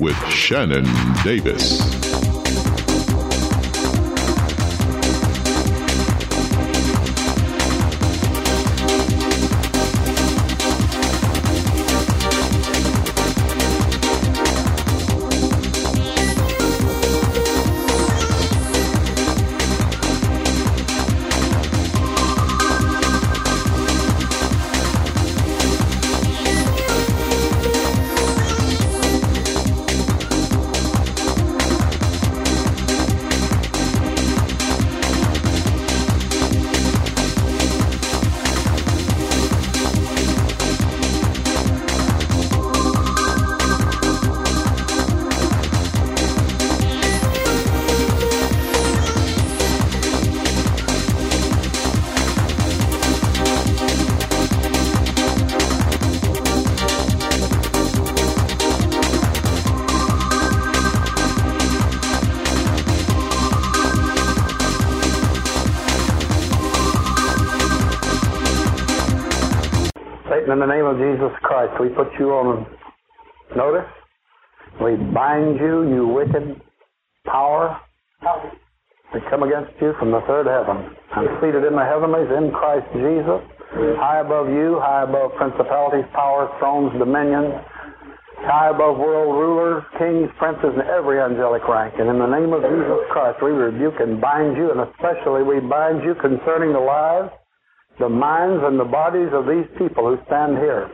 with Shannon Davis. From the third heaven. I'm seated in the heavenlies in Christ Jesus, high above you, high above principalities, powers, thrones, dominions, high above world rulers, kings, princes, and every angelic rank. And in the name of Jesus Christ, we rebuke and bind you, and especially we bind you concerning the lives the minds and the bodies of these people who stand here.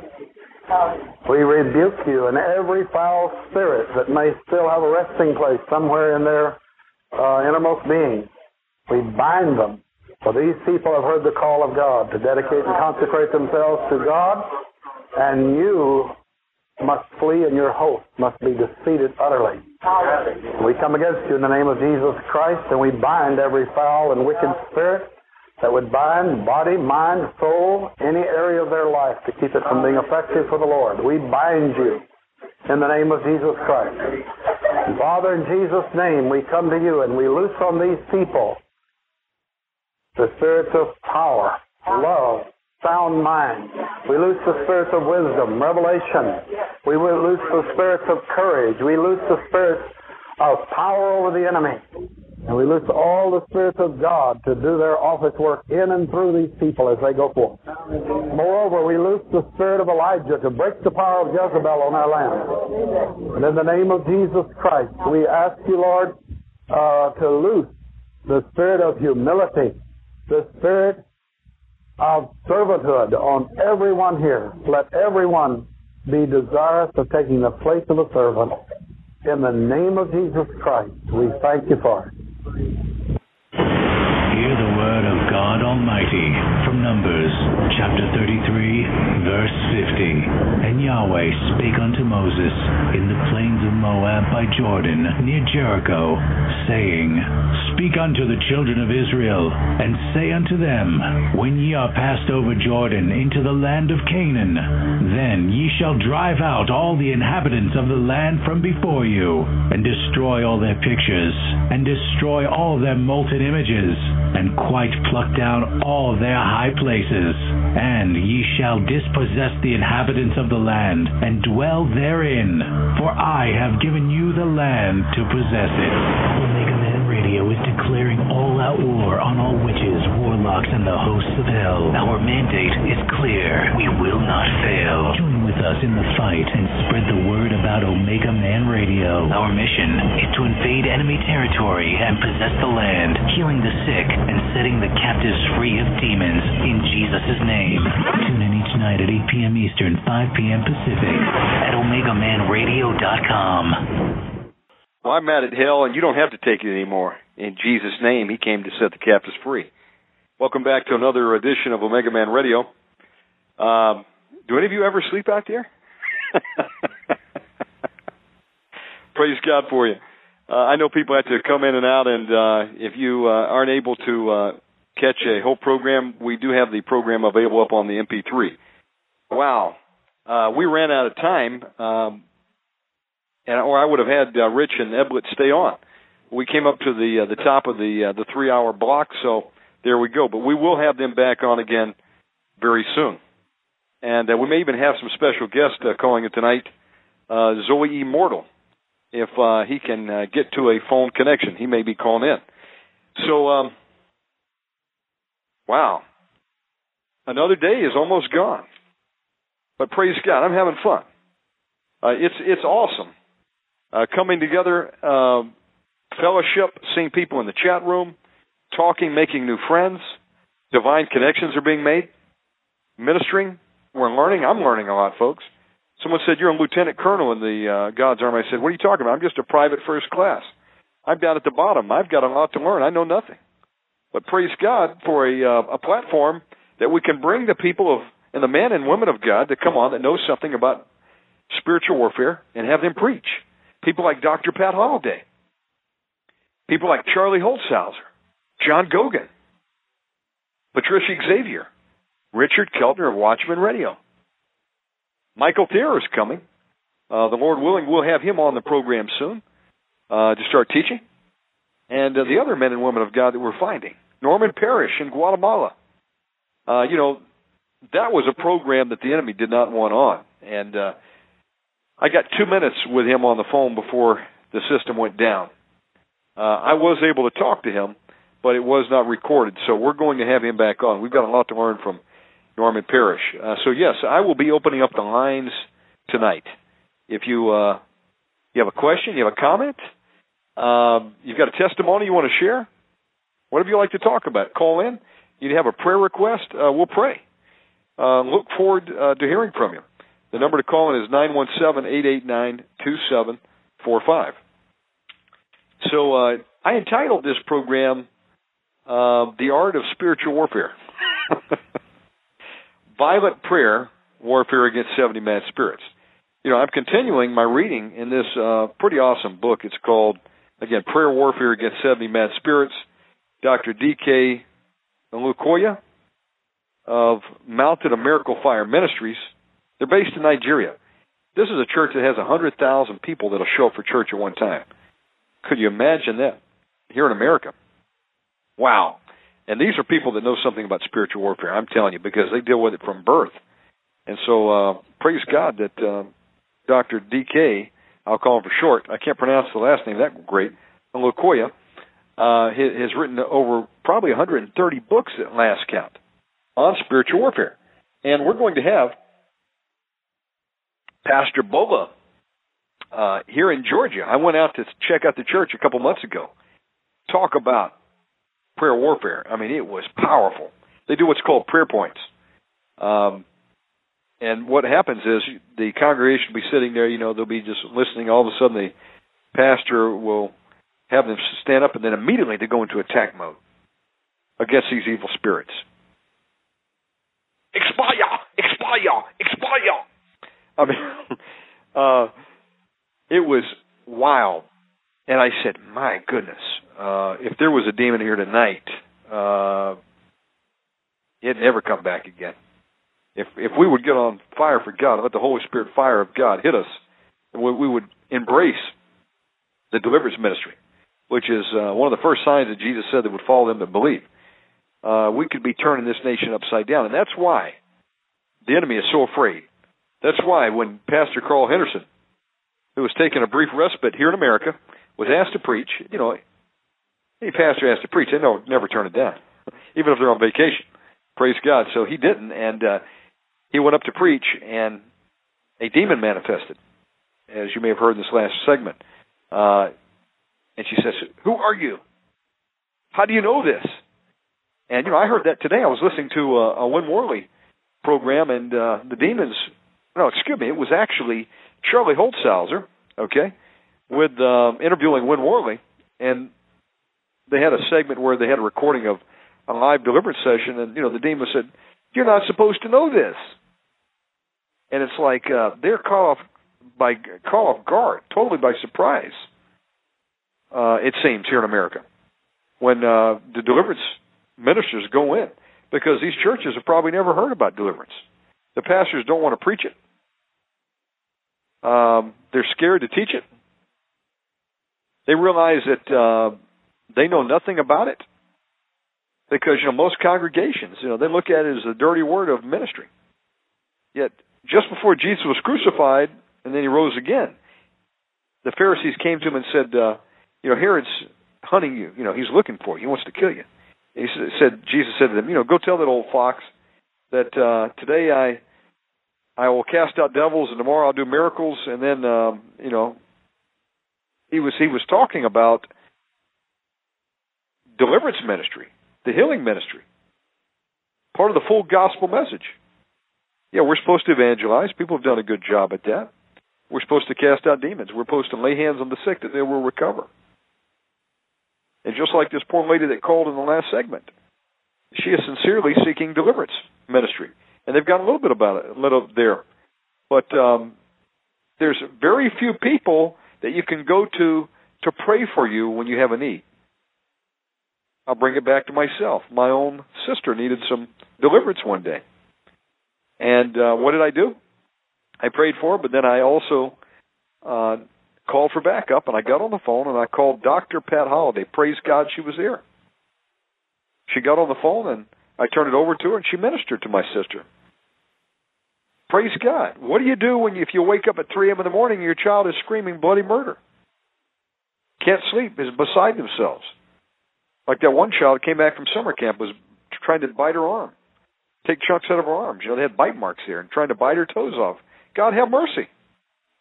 We rebuke you and every foul spirit that may still have a resting place somewhere in their uh, innermost being. We bind them. For these people have heard the call of God to dedicate and consecrate themselves to God, and you must flee and your host must be defeated utterly. We come against you in the name of Jesus Christ, and we bind every foul and wicked spirit that would bind body, mind, soul, any area of their life to keep it from being effective for the Lord. We bind you in the name of Jesus Christ. Father, in Jesus' name, we come to you and we loose on these people the spirits of power, love, sound mind. We loose the spirits of wisdom, revelation. We will loose the spirits of courage. We loose the spirits of power over the enemy. And we loose all the spirits of God to do their office work in and through these people as they go forth. Moreover, we loose the spirit of Elijah to break the power of Jezebel on our land. And in the name of Jesus Christ, we ask you, Lord, uh, to loose the spirit of humility, the spirit of servanthood on everyone here. Let everyone be desirous of taking the place of a servant. In the name of Jesus Christ, we thank you for it. God Almighty from Numbers chapter 33, verse 50. And Yahweh spake unto Moses in the plains of Moab by Jordan, near Jericho, saying, Speak unto the children of Israel, and say unto them, When ye are passed over Jordan into the land of Canaan, then ye shall drive out all the inhabitants of the land from before you, and destroy all their pictures, and destroy all their molten images, and quite pluck down all their high places. And ye shall dispossess the inhabitants of the land, and dwell therein, for I have given you the land to possess it. Radio is declaring all out war on all witches, warlocks, and the hosts of hell. Our mandate is clear. We will not fail. Join with us in the fight and spread the word about Omega Man Radio. Our mission is to invade enemy territory and possess the land, healing the sick and setting the captives free of demons in Jesus' name. Tune in each night at 8 p.m. Eastern, 5 p.m. Pacific at OmegaManRadio.com. Well, I'm mad at hell, and you don't have to take it anymore. In Jesus' name, He came to set the captives free. Welcome back to another edition of Omega Man Radio. Um, do any of you ever sleep out there? Praise God for you. uh, I know people have to come in and out, and uh, if you uh, aren't able to uh, catch a whole program, we do have the program available up on the MP3. Wow, uh, we ran out of time, um, and or I would have had uh, Rich and Eblet stay on. We came up to the uh, the top of the uh, the three hour block, so there we go. But we will have them back on again very soon, and uh, we may even have some special guests uh, calling it tonight. Uh, Zoe Immortal if uh, he can uh, get to a phone connection. He may be calling in. So, um, wow, another day is almost gone. But praise God, I'm having fun. Uh, it's it's awesome uh, coming together, uh, fellowship, seeing people in the chat room, talking, making new friends. Divine connections are being made. Ministering, we're learning. I'm learning a lot, folks. Someone said, You're a lieutenant colonel in the uh, God's Army. I said, What are you talking about? I'm just a private first class. I'm down at the bottom. I've got a lot to learn. I know nothing. But praise God for a, uh, a platform that we can bring the people of, and the men and women of God to come on that know something about spiritual warfare and have them preach. People like Dr. Pat Holliday. People like Charlie Holtzhauser, John Gogan, Patricia Xavier, Richard Keltner of Watchman Radio. Michael Thayer is coming. Uh, the Lord willing, we'll have him on the program soon uh, to start teaching. And uh, the other men and women of God that we're finding. Norman Parrish in Guatemala. Uh, you know, that was a program that the enemy did not want on. And uh, I got two minutes with him on the phone before the system went down. Uh, I was able to talk to him, but it was not recorded. So we're going to have him back on. We've got a lot to learn from Norman Parrish. Uh, so yes, I will be opening up the lines tonight. If you uh, you have a question, you have a comment, um, you've got a testimony you want to share, whatever you like to talk about, call in. You have a prayer request, uh, we'll pray. Uh, look forward uh, to hearing from you. The number to call in is nine one seven eight eight nine two seven four five. So uh, I entitled this program uh, "The Art of Spiritual Warfare." violent prayer, warfare against 70 mad spirits. You know, I'm continuing my reading in this uh, pretty awesome book. It's called, again, Prayer Warfare Against 70 Mad Spirits. Dr. D.K. Olukoya of Mountain of Miracle Fire Ministries. They're based in Nigeria. This is a church that has 100,000 people that'll show up for church at one time. Could you imagine that? Here in America. Wow. And these are people that know something about spiritual warfare. I'm telling you because they deal with it from birth. And so uh, praise God that uh, Dr. D.K. I'll call him for short. I can't pronounce the last name that great. Lukoya uh, has written over probably 130 books at last count on spiritual warfare. And we're going to have Pastor Bola uh, here in Georgia. I went out to check out the church a couple months ago. Talk about prayer warfare. I mean, it was powerful. They do what's called prayer points. Um, and what happens is the congregation will be sitting there, you know, they'll be just listening. All of a sudden, the pastor will have them stand up, and then immediately they go into attack mode against these evil spirits. Expire! Expire! Expire! I mean, uh, it was wild. And I said, my goodness, uh, if there was a demon here tonight, uh, it'd never come back again. If if we would get on fire for God, let the Holy Spirit fire of God hit us, we, we would embrace the deliverance ministry, which is uh, one of the first signs that Jesus said that would follow them that believe. Uh, we could be turning this nation upside down, and that's why the enemy is so afraid. That's why when Pastor Carl Henderson, who was taking a brief respite here in America, was asked to preach, you know, any pastor has to preach. They don't never turn it down, even if they're on vacation. Praise God. So he didn't, and uh, he went up to preach, and a demon manifested, as you may have heard in this last segment. Uh, and she says, "Who are you? How do you know this?" And you know, I heard that today. I was listening to a, a Win Worley program, and uh, the demons. No, excuse me. It was actually Charlie Holtzhauser. Okay, with uh, interviewing Win Worley, and they had a segment where they had a recording of a live deliverance session, and you know the demon said, "You're not supposed to know this," and it's like uh, they're caught off by caught off guard, totally by surprise. uh, it seems, here in America, when uh, the deliverance ministers go in, because these churches have probably never heard about deliverance. The pastors don't want to preach it. Um, they're scared to teach it. They realize that uh, they know nothing about it because you know most congregations, you know, they look at it as a dirty word of ministry. Yet, just before Jesus was crucified and then he rose again, the Pharisees came to him and said, uh, "You know, Herod's hunting you. You know, he's looking for you. He wants to kill you." He said, Jesus said to them, "You know, go tell that old fox that uh, today I I will cast out devils, and tomorrow I'll do miracles." And then, um, you know, he was he was talking about deliverance ministry, the healing ministry, part of the full gospel message. Yeah, we're supposed to evangelize. People have done a good job at that. We're supposed to cast out demons. We're supposed to lay hands on the sick that they will recover. And just like this poor lady that called in the last segment, she is sincerely seeking deliverance ministry. And they've got a little bit about it, a little there. But um, there's very few people that you can go to to pray for you when you have a need. I'll bring it back to myself. My own sister needed some deliverance one day. And uh, what did I do? I prayed for her, but then I also uh, called for backup, and I got on the phone and I called Dr. Pat Holliday. Praise God she was there. She got on the phone and I turned it over to her and she ministered to my sister. Praise God. What do you do when you, if you wake up at 3 a.m. in the morning and your child is screaming bloody murder? Can't sleep, is beside themselves. Like that one child came back from summer camp was trying to bite her arm, take chunks out of her arms. You know, they had bite marks there and trying to bite her toes off. God have mercy.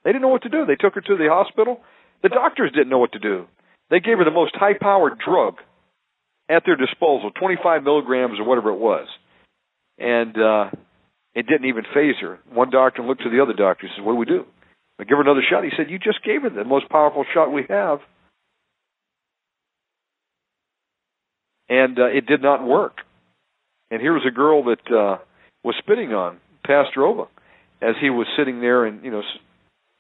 They didn't know what to do. They took her to the hospital. The doctors didn't know what to do. They gave her the most high powered drug at their disposal, 25 milligrams or whatever it was. And uh, it didn't even faze her. One doctor looked to the other doctor and said, What do we do? I give her another shot. He said, You just gave her the most powerful shot we have. And uh, it did not work. And here was a girl that uh, was spitting on Pastor Ova as he was sitting there and, you know,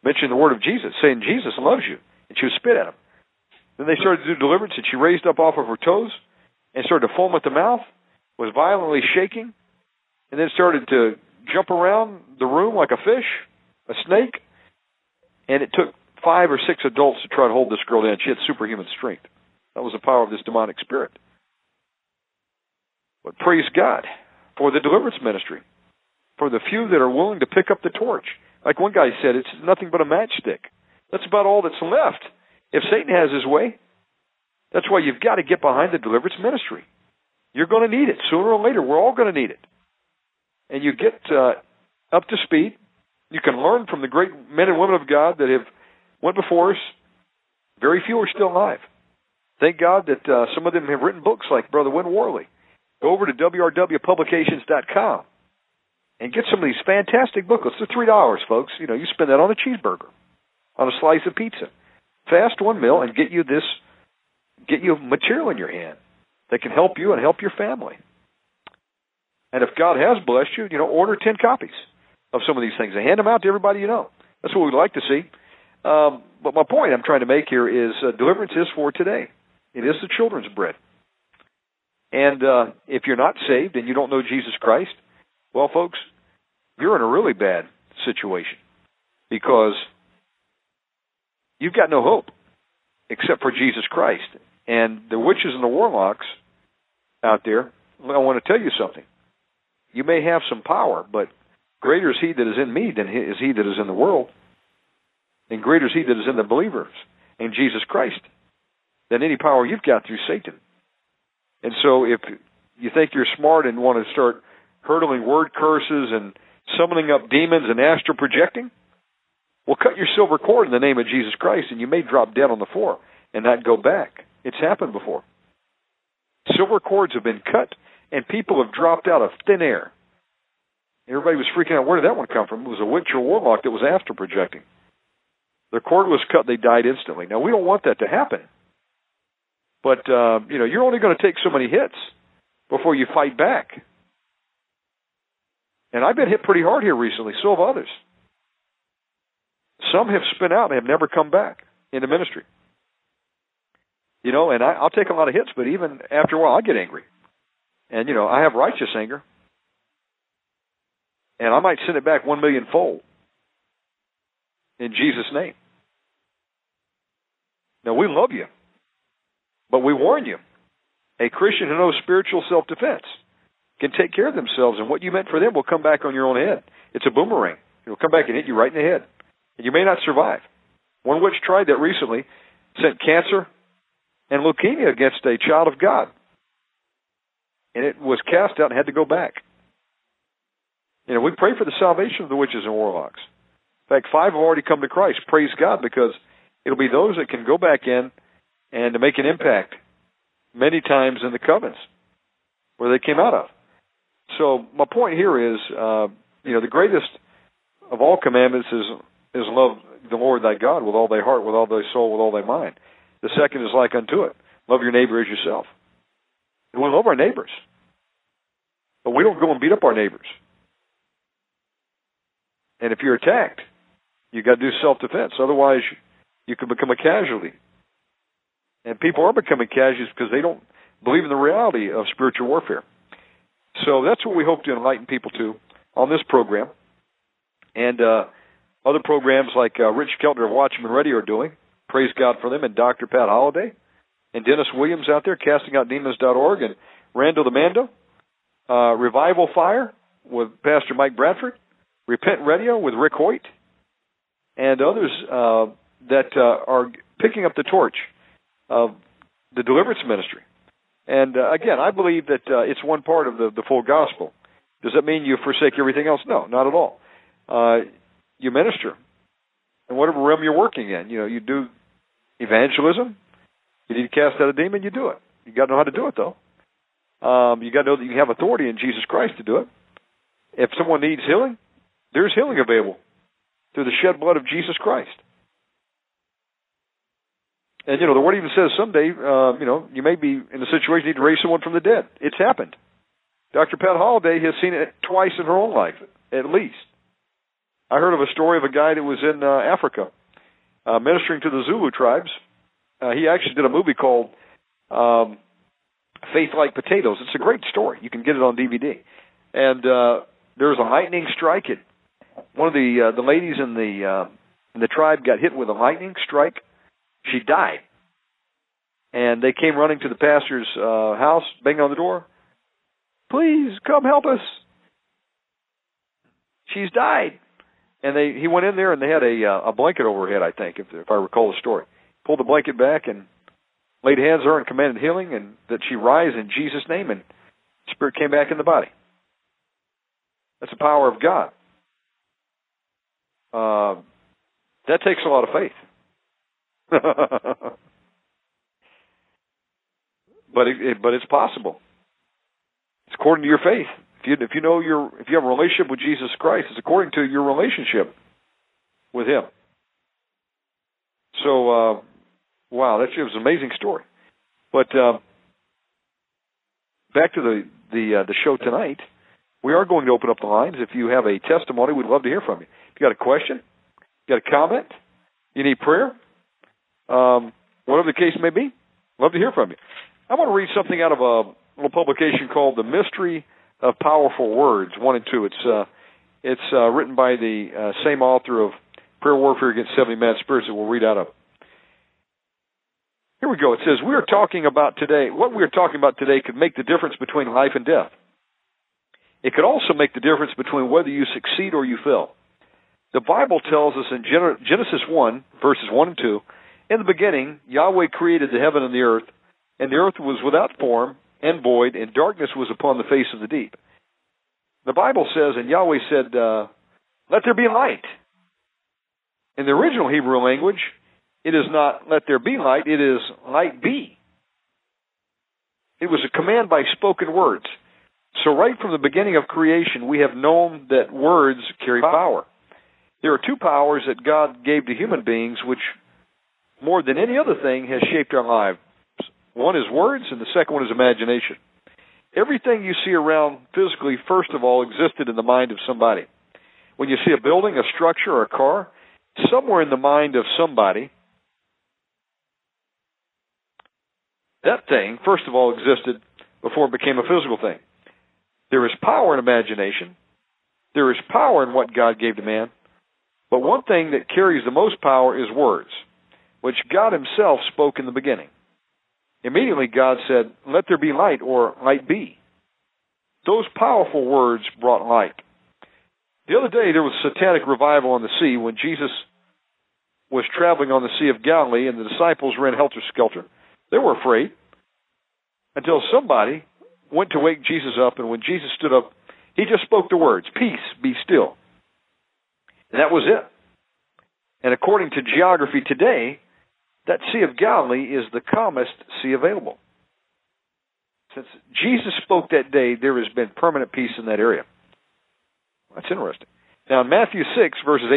mentioning the word of Jesus, saying, Jesus loves you. And she would spit at him. Then they started to do deliverance, and she raised up off of her toes and started to foam at the mouth, was violently shaking, and then started to jump around the room like a fish, a snake. And it took five or six adults to try to hold this girl down. She had superhuman strength. That was the power of this demonic spirit. But praise God for the deliverance ministry, for the few that are willing to pick up the torch. Like one guy said, it's nothing but a matchstick. That's about all that's left. If Satan has his way, that's why you've got to get behind the deliverance ministry. You're going to need it sooner or later. We're all going to need it. And you get uh, up to speed. You can learn from the great men and women of God that have went before us. Very few are still alive. Thank God that uh, some of them have written books like Brother Win Worley. Go over to wrwpublications.com and get some of these fantastic booklets. They're three dollars, folks. You know, you spend that on a cheeseburger, on a slice of pizza. Fast one meal and get you this, get you material in your hand that can help you and help your family. And if God has blessed you, you know, order ten copies of some of these things and hand them out to everybody you know. That's what we'd like to see. Um, but my point I'm trying to make here is uh, deliverance is for today. It is the children's bread. And uh, if you're not saved and you don't know Jesus Christ, well, folks, you're in a really bad situation because you've got no hope except for Jesus Christ. And the witches and the warlocks out there, I want to tell you something. You may have some power, but greater is he that is in me than is he that is in the world. And greater is he that is in the believers in Jesus Christ than any power you've got through Satan. And so if you think you're smart and want to start hurtling word curses and summoning up demons and astral projecting, well, cut your silver cord in the name of Jesus Christ and you may drop dead on the floor and not go back. It's happened before. Silver cords have been cut and people have dropped out of thin air. Everybody was freaking out. Where did that one come from? It was a witch or warlock that was after projecting. Their cord was cut. They died instantly. Now we don't want that to happen. But uh, you know, you're only going to take so many hits before you fight back. And I've been hit pretty hard here recently. So have others. Some have spun out and have never come back into ministry. You know, and I, I'll take a lot of hits, but even after a while, I get angry. And you know, I have righteous anger, and I might send it back one million fold in Jesus' name. Now we love you, but we warn you: a Christian who knows spiritual self-defense can take care of themselves, and what you meant for them will come back on your own head. It's a boomerang. It'll come back and hit you right in the head, and you may not survive. One witch tried that recently, sent cancer and leukemia against a child of God. And it was cast out and had to go back. You know, we pray for the salvation of the witches and warlocks. In fact, five have already come to Christ. Praise God, because it'll be those that can go back in and to make an impact many times in the covens where they came out of. So my point here is, uh, you know, the greatest of all commandments is is love the Lord thy God with all thy heart, with all thy soul, with all thy mind. The second is like unto it. Love your neighbor as yourself. And we love our neighbors. But we don't go and beat up our neighbors. And if you're attacked, you've got to do self defense. Otherwise, you can become a casualty. And people are becoming casualties because they don't believe in the reality of spiritual warfare. So that's what we hope to enlighten people to on this program. And uh, other programs like uh, Rich Keltner of Watchman Radio are doing. Praise God for them, and Dr. Pat Holliday, and Dennis Williams out there, castingoutdemons.org, and Randall the Mando, uh, Revival Fire with Pastor Mike Bradford, Repent Radio with Rick Hoyt, and others uh, that uh, are picking up the torch of the deliverance ministry. And uh, again, I believe that uh, it's one part of the, the full gospel. Does that mean you forsake everything else? No, not at all. Uh, you minister in whatever realm you're working in. You know, you do evangelism. You need to cast out a demon. You do it. You got to know how to do it, though. Um, you got to know that you have authority in Jesus Christ to do it. If someone needs healing, there's healing available through the shed blood of Jesus Christ. And you know, the word even says someday, uh, you know, you may be in a situation you need to raise someone from the dead. It's happened. Dr. Pat Holliday has seen it twice in her own life, at least. I heard of a story of a guy that was in uh, Africa uh, ministering to the Zulu tribes. Uh, he actually did a movie called um, Faith Like Potatoes. It's a great story. You can get it on DVD. And uh, there was a lightning strike. It, one of the uh, the ladies in the uh, in the tribe got hit with a lightning strike. She died. And they came running to the pastor's uh, house, banging on the door. Please come help us. She's died and they he went in there and they had a uh, a blanket over her head, I think, if if I recall the story. Pulled the blanket back and laid hands on her and commanded healing, and that she rise in Jesus' name, and spirit came back in the body. That's the power of God. Uh, that takes a lot of faith. but it, it, but it's possible. It's according to your faith. If you if you know your if you have a relationship with Jesus Christ, it's according to your relationship with Him. So, uh, wow, that was an amazing story. But uh, back to the the uh, the show tonight, we are going to open up the lines. If you have a testimony, we'd love to hear from you. If you got a question, you got a comment, you need prayer, um, whatever the case may be, love to hear from you. I want to read something out of a little publication called "The Mystery." Of powerful words, one and two. It's uh, it's uh, written by the uh, same author of Prayer Warfare Against 70 Mad Spirits that we'll read out of. Here we go. It says, We are talking about today, what we are talking about today could make the difference between life and death. It could also make the difference between whether you succeed or you fail. The Bible tells us in Genesis 1, verses 1 and 2, In the beginning, Yahweh created the heaven and the earth, and the earth was without form and void, and darkness was upon the face of the deep. The Bible says, and Yahweh said, uh, Let there be light. In the original Hebrew language, it is not let there be light, it is light be. It was a command by spoken words. So, right from the beginning of creation, we have known that words carry power. There are two powers that God gave to human beings, which, more than any other thing, has shaped our lives one is words, and the second one is imagination. Everything you see around physically, first of all, existed in the mind of somebody. When you see a building, a structure, or a car, somewhere in the mind of somebody, That thing, first of all, existed before it became a physical thing. There is power in imagination. There is power in what God gave to man. But one thing that carries the most power is words, which God Himself spoke in the beginning. Immediately God said, Let there be light, or light be. Those powerful words brought light. The other day there was satanic revival on the sea when Jesus was traveling on the Sea of Galilee and the disciples ran helter skelter. They were afraid until somebody went to wake Jesus up, and when Jesus stood up, he just spoke the words, Peace, be still. And that was it. And according to geography today, that Sea of Galilee is the calmest sea available. Since Jesus spoke that day, there has been permanent peace in that area. That's interesting. Now, in Matthew 6, verses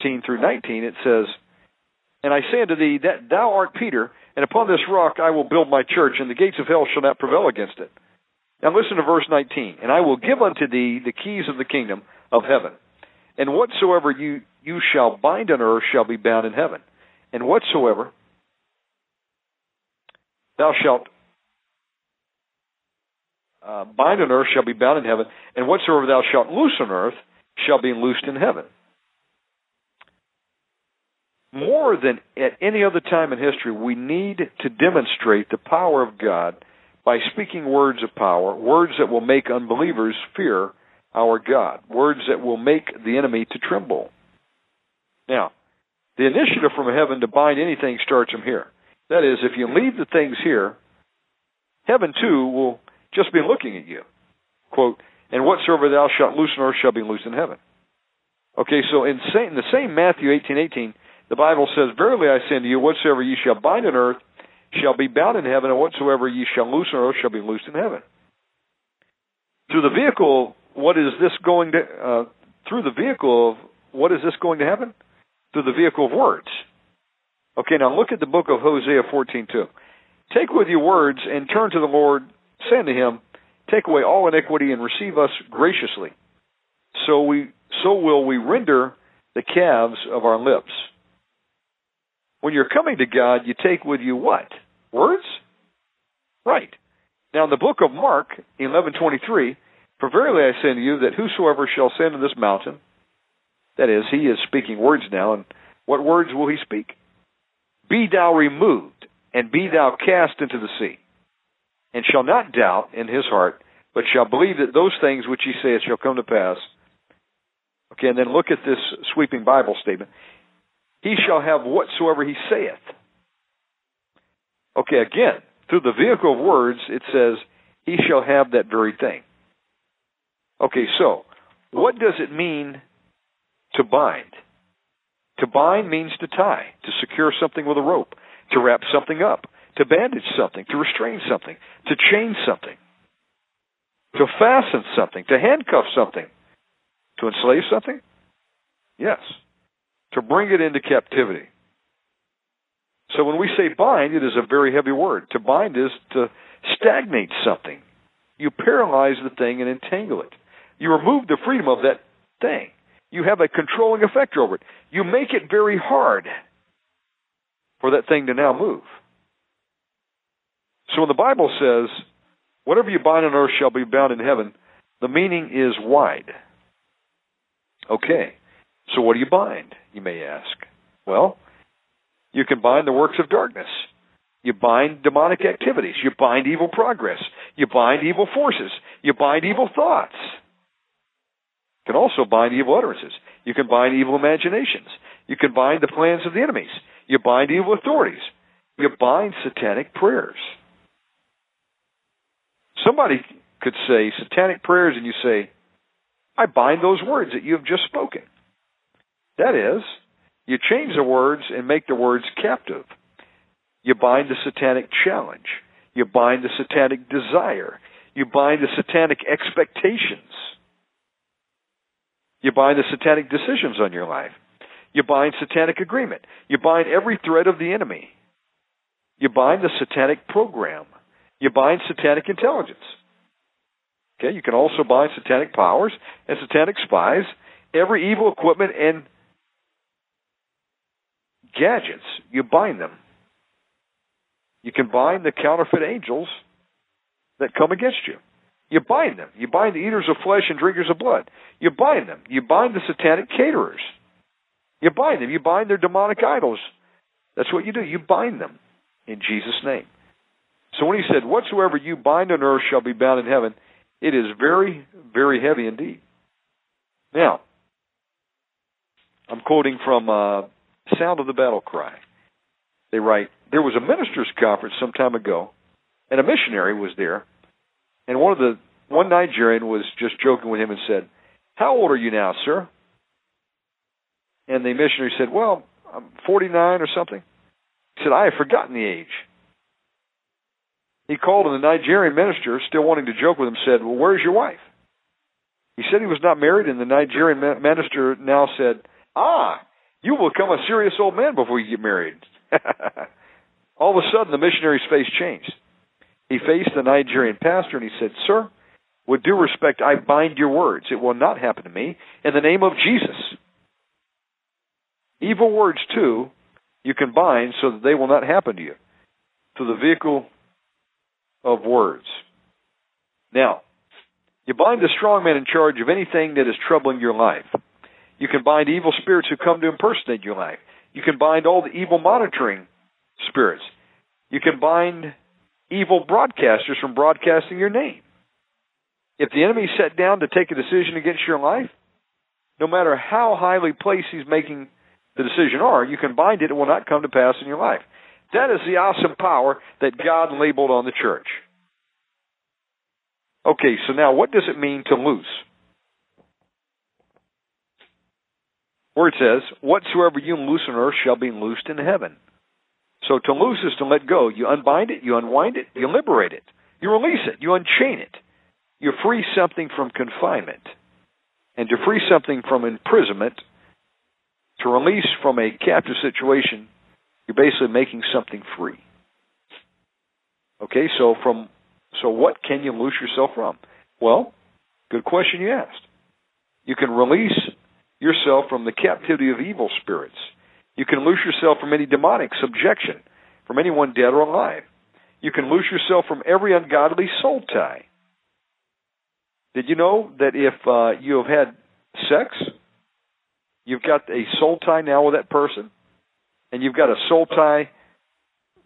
18 through 19, it says, And I say unto thee that thou art Peter, and upon this rock I will build my church, and the gates of hell shall not prevail against it. Now listen to verse 19. And I will give unto thee the keys of the kingdom of heaven. And whatsoever you, you shall bind on earth shall be bound in heaven. And whatsoever thou shalt uh, bind on earth shall be bound in heaven, and whatsoever thou shalt loose on earth shall be loosed in heaven. More than at any other time in history, we need to demonstrate the power of God by speaking words of power, words that will make unbelievers fear our God, words that will make the enemy to tremble. Now, the initiative from heaven to bind anything starts from here. That is, if you leave the things here, heaven too will just be looking at you. Quote, and whatsoever thou shalt loose on earth shall be loosed in heaven. Okay, so in, in the same Matthew 18:18, the Bible says, Verily I say unto you, whatsoever ye shall bind on earth shall be bound in heaven, and whatsoever ye shall loose on earth shall be loosed in heaven. Through the vehicle, what is this going to? Uh, through the vehicle of what is this going to happen? Through the vehicle of words. Okay, now look at the book of Hosea 14:2. Take with you words and turn to the Lord, saying to Him, Take away all iniquity and receive us graciously. So we, so will we render the calves of our lips. When you're coming to God, you take with you what? Words? Right. Now in the book of Mark, 11:23, for verily I say unto you that whosoever shall say unto this mountain, that is, he is speaking words now, and what words will he speak? Be thou removed, and be thou cast into the sea, and shall not doubt in his heart, but shall believe that those things which he saith shall come to pass. Okay, and then look at this sweeping Bible statement. He shall have whatsoever he saith. Okay, again, through the vehicle of words, it says, he shall have that very thing. Okay, so, what does it mean to bind? To bind means to tie, to secure something with a rope, to wrap something up, to bandage something, to restrain something, to chain something, to fasten something, to handcuff something, to enslave something? Yes to bring it into captivity. So when we say bind, it is a very heavy word. To bind is to stagnate something. You paralyze the thing and entangle it. You remove the freedom of that thing. You have a controlling effect over it. You make it very hard for that thing to now move. So when the Bible says, whatever you bind on earth shall be bound in heaven, the meaning is wide. Okay. So what do you bind, you may ask? Well, you can bind the works of darkness. You bind demonic activities. You bind evil progress. You bind evil forces. You bind evil thoughts. You can also bind evil utterances. You can bind evil imaginations. You can bind the plans of the enemies. You bind evil authorities. You bind satanic prayers. Somebody could say satanic prayers, and you say, I bind those words that you have just spoken. That is, you change the words and make the words captive. You bind the satanic challenge. You bind the satanic desire. You bind the satanic expectations. You bind the satanic decisions on your life. You bind satanic agreement. You bind every threat of the enemy. You bind the satanic program. You bind satanic intelligence. Okay, you can also bind satanic powers and satanic spies, every evil equipment and gadgets, you bind them. You can bind the counterfeit angels that come against you. You bind them. You bind the eaters of flesh and drinkers of blood. You bind them. You bind the satanic caterers. You bind them. You bind their demonic idols. That's what you do. You bind them in Jesus' name. So when he said, Whatsoever you bind on earth shall be bound in heaven, it is very, very heavy indeed. Now, I'm quoting from uh, Sound of the Battle Cry. They write, There was a ministers' conference some time ago, and a missionary was there, and one of the one Nigerian was just joking with him and said, How old are you now, sir? And the missionary said, Well, I'm 49 or something. He said, I have forgotten the age. He called, and the Nigerian minister, still wanting to joke with him, said, Well, where's your wife? He said he was not married, and the Nigerian minister now said, Ah, you will become a serious old man before you get married. All of a sudden, the missionary's face changed. He faced the Nigerian pastor and he said, Sir, with due respect, I bind your words. It will not happen to me in the name of Jesus. Evil words, too, you can bind so that they will not happen to you through the vehicle of words. Now, you bind the strong man in charge of anything that is troubling your life. You can bind evil spirits who come to impersonate your life. You can bind all the evil monitoring spirits. You can bind evil broadcasters from broadcasting your name. If the enemy sat down to take a decision against your life, no matter how highly placed he's making the decision are, you can bind it, it will not come to pass in your life. That is the awesome power that God labeled on the church. Okay, so now what does it mean to loose? Where it says, Whatsoever you loose on earth shall be loosed in heaven. So to loose is to let go. You unbind it, you unwind it, you liberate it, you release it, you unchain it. You free something from confinement. And to free something from imprisonment, to release from a captive situation, you're basically making something free. Okay, so from so what can you loose yourself from? Well, good question you asked. You can release yourself from the captivity of evil spirits. You can loose yourself from any demonic subjection, from anyone dead or alive. You can loose yourself from every ungodly soul tie. Did you know that if uh, you have had sex, you've got a soul tie now with that person, and you've got a soul tie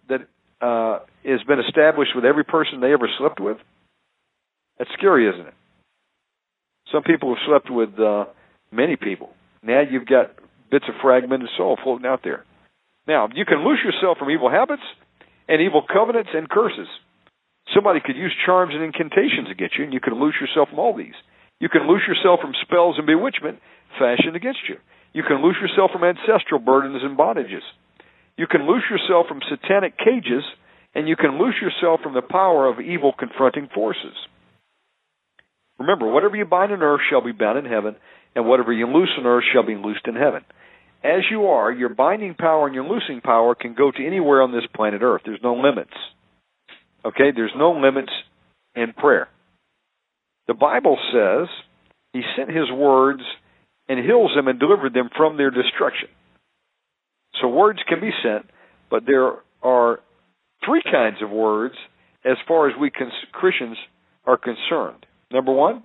that uh, has been established with every person they ever slept with? That's scary, isn't it? Some people have slept with uh, many people. Now you've got bits of fragmented soul floating out there. Now, you can loose yourself from evil habits and evil covenants and curses. Somebody could use charms and incantations against you, and you can loose yourself from all these. You can loose yourself from spells and bewitchment fashioned against you. You can loose yourself from ancestral burdens and bondages. You can loose yourself from satanic cages, and you can loose yourself from the power of evil confronting forces. Remember, whatever you bind on earth shall be bound in heaven, and whatever you loose on earth shall be loosed in heaven. As you are, your binding power and your loosing power can go to anywhere on this planet Earth. There's no limits. Okay? There's no limits in prayer. The Bible says he sent his words and heals them and delivered them from their destruction. So words can be sent, but there are three kinds of words as far as we Christians are concerned. Number one,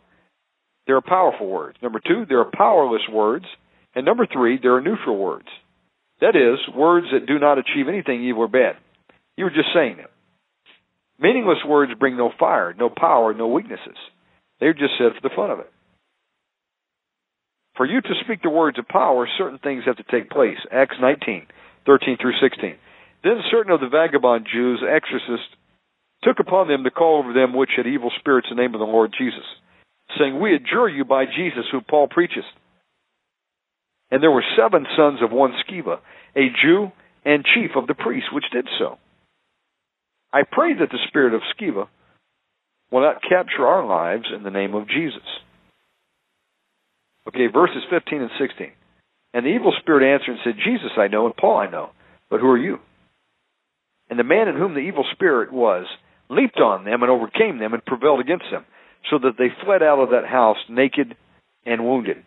there are powerful words. Number two, there are powerless words. And number three, there are neutral words. That is, words that do not achieve anything evil or bad. You were just saying them. Meaningless words bring no fire, no power, no weaknesses. They're just said for the fun of it. For you to speak the words of power, certain things have to take place. Acts 19, 13 through 16. Then certain of the vagabond Jews, exorcists, took upon them to call over them which had evil spirits in the name of the Lord Jesus, saying, We adjure you by Jesus whom Paul preacheth. And there were seven sons of one Sceva, a Jew and chief of the priests, which did so. I pray that the spirit of Sceva will not capture our lives in the name of Jesus. Okay, verses 15 and 16. And the evil spirit answered and said, Jesus I know, and Paul I know, but who are you? And the man in whom the evil spirit was leaped on them and overcame them and prevailed against them, so that they fled out of that house naked and wounded.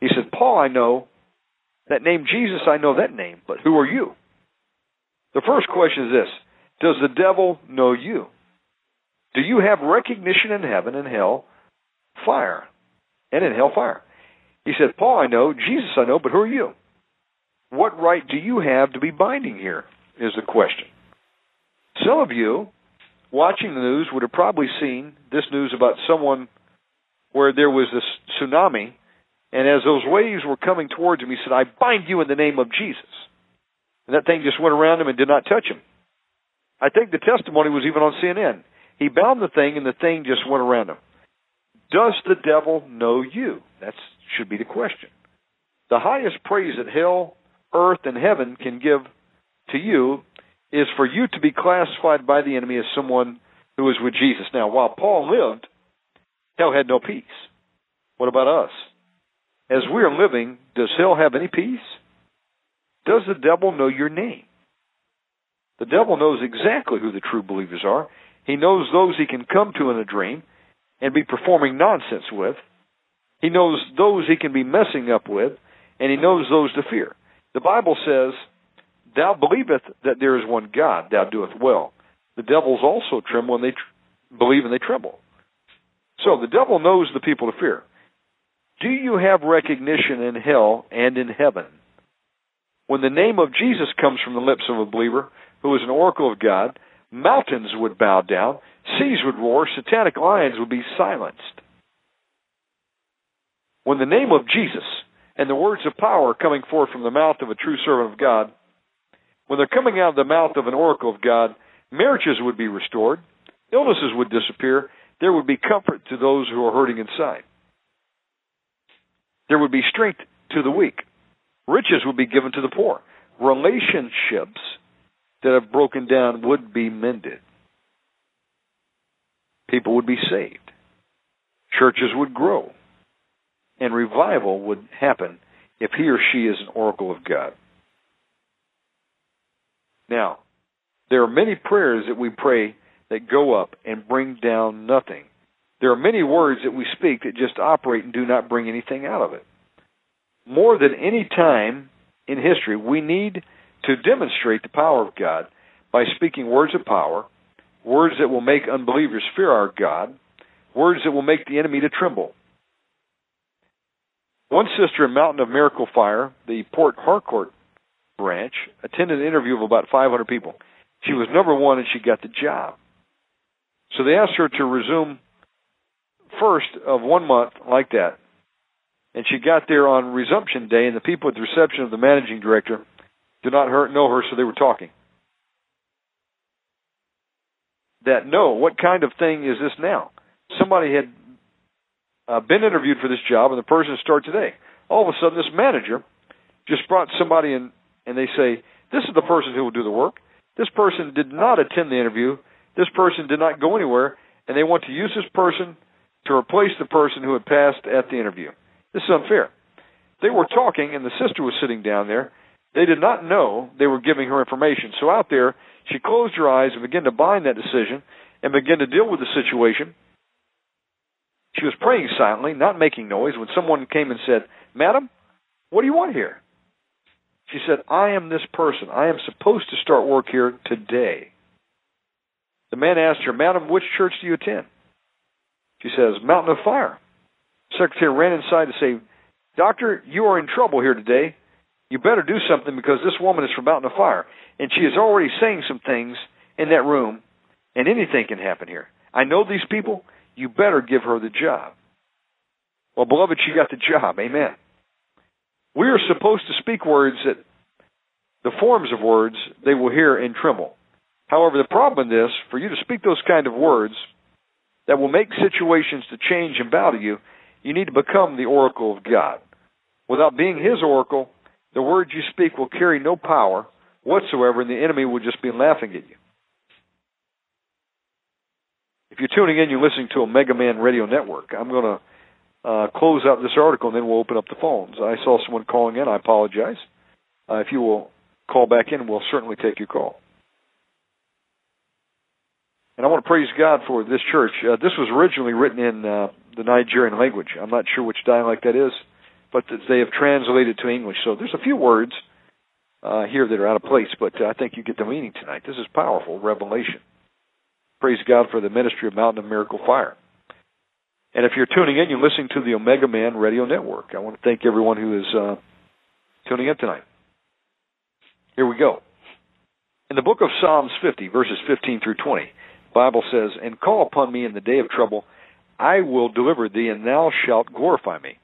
He said, Paul I know, that name Jesus I know that name, but who are you? The first question is this Does the devil know you? Do you have recognition in heaven and hell fire? And in hell fire. He said, Paul I know, Jesus I know, but who are you? What right do you have to be binding here? Is the question. Some of you watching the news would have probably seen this news about someone where there was this tsunami, and as those waves were coming towards him, he said, I bind you in the name of Jesus. And that thing just went around him and did not touch him. I think the testimony was even on CNN. He bound the thing, and the thing just went around him. Does the devil know you? That should be the question. The highest praise that hell, earth, and heaven can give to you is for you to be classified by the enemy as someone who is with Jesus. Now, while Paul lived, hell had no peace. What about us? As we are living, does hell have any peace? Does the devil know your name? The devil knows exactly who the true believers are. He knows those he can come to in a dream and be performing nonsense with. He knows those he can be messing up with, and he knows those to fear. The Bible says, Thou believest that there is one God, thou doest well. The devils also tremble when they tr- believe and they tremble. So the devil knows the people to fear. Do you have recognition in hell and in heaven? When the name of Jesus comes from the lips of a believer who is an oracle of God, mountains would bow down, seas would roar, satanic lions would be silenced. When the name of Jesus and the words of power coming forth from the mouth of a true servant of God, when they're coming out of the mouth of an oracle of God, marriages would be restored, illnesses would disappear, there would be comfort to those who are hurting inside. There would be strength to the weak. Riches would be given to the poor. Relationships that have broken down would be mended. People would be saved. Churches would grow. And revival would happen if he or she is an oracle of God. Now, there are many prayers that we pray that go up and bring down nothing. There are many words that we speak that just operate and do not bring anything out of it. More than any time in history, we need to demonstrate the power of God by speaking words of power, words that will make unbelievers fear our God, words that will make the enemy to tremble. One sister in Mountain of Miracle Fire, the Port Harcourt branch, attended an interview of about 500 people. She was number one and she got the job. So they asked her to resume first of one month like that. And she got there on resumption day, and the people at the reception of the managing director did not her, know her, so they were talking. That no, what kind of thing is this now? Somebody had uh, been interviewed for this job, and the person started today. All of a sudden, this manager just brought somebody in and they say, This is the person who will do the work. This person did not attend the interview. This person did not go anywhere, and they want to use this person to replace the person who had passed at the interview. This is unfair. They were talking, and the sister was sitting down there. They did not know they were giving her information. So out there, she closed her eyes and began to bind that decision and began to deal with the situation. She was praying silently, not making noise, when someone came and said, Madam, what do you want here? She said, I am this person. I am supposed to start work here today. The man asked her, Madam, which church do you attend? She says, Mountain of Fire. Secretary ran inside to say, Doctor, you are in trouble here today. You better do something because this woman is from Mountain of Fire. And she is already saying some things in that room, and anything can happen here. I know these people. You better give her the job. Well, beloved, she got the job. Amen. We are supposed to speak words that the forms of words they will hear and tremble. However, the problem in this, for you to speak those kind of words that will make situations to change and bow to you, you need to become the oracle of God. Without being His oracle, the words you speak will carry no power whatsoever, and the enemy will just be laughing at you. If you're tuning in, you're listening to Omega Man Radio Network. I'm going to uh, close out this article, and then we'll open up the phones. I saw someone calling in. I apologize. Uh, if you will call back in, we'll certainly take your call. And I want to praise God for this church. Uh, this was originally written in uh, the Nigerian language. I'm not sure which dialect that is, but they have translated to English. So there's a few words uh, here that are out of place, but I think you get the meaning tonight. This is powerful revelation. Praise God for the ministry of Mountain of Miracle Fire. And if you're tuning in, you're listening to the Omega Man Radio Network. I want to thank everyone who is uh, tuning in tonight. Here we go. In the book of Psalms 50, verses 15 through 20, Bible says, And call upon me in the day of trouble, I will deliver thee, and thou shalt glorify me.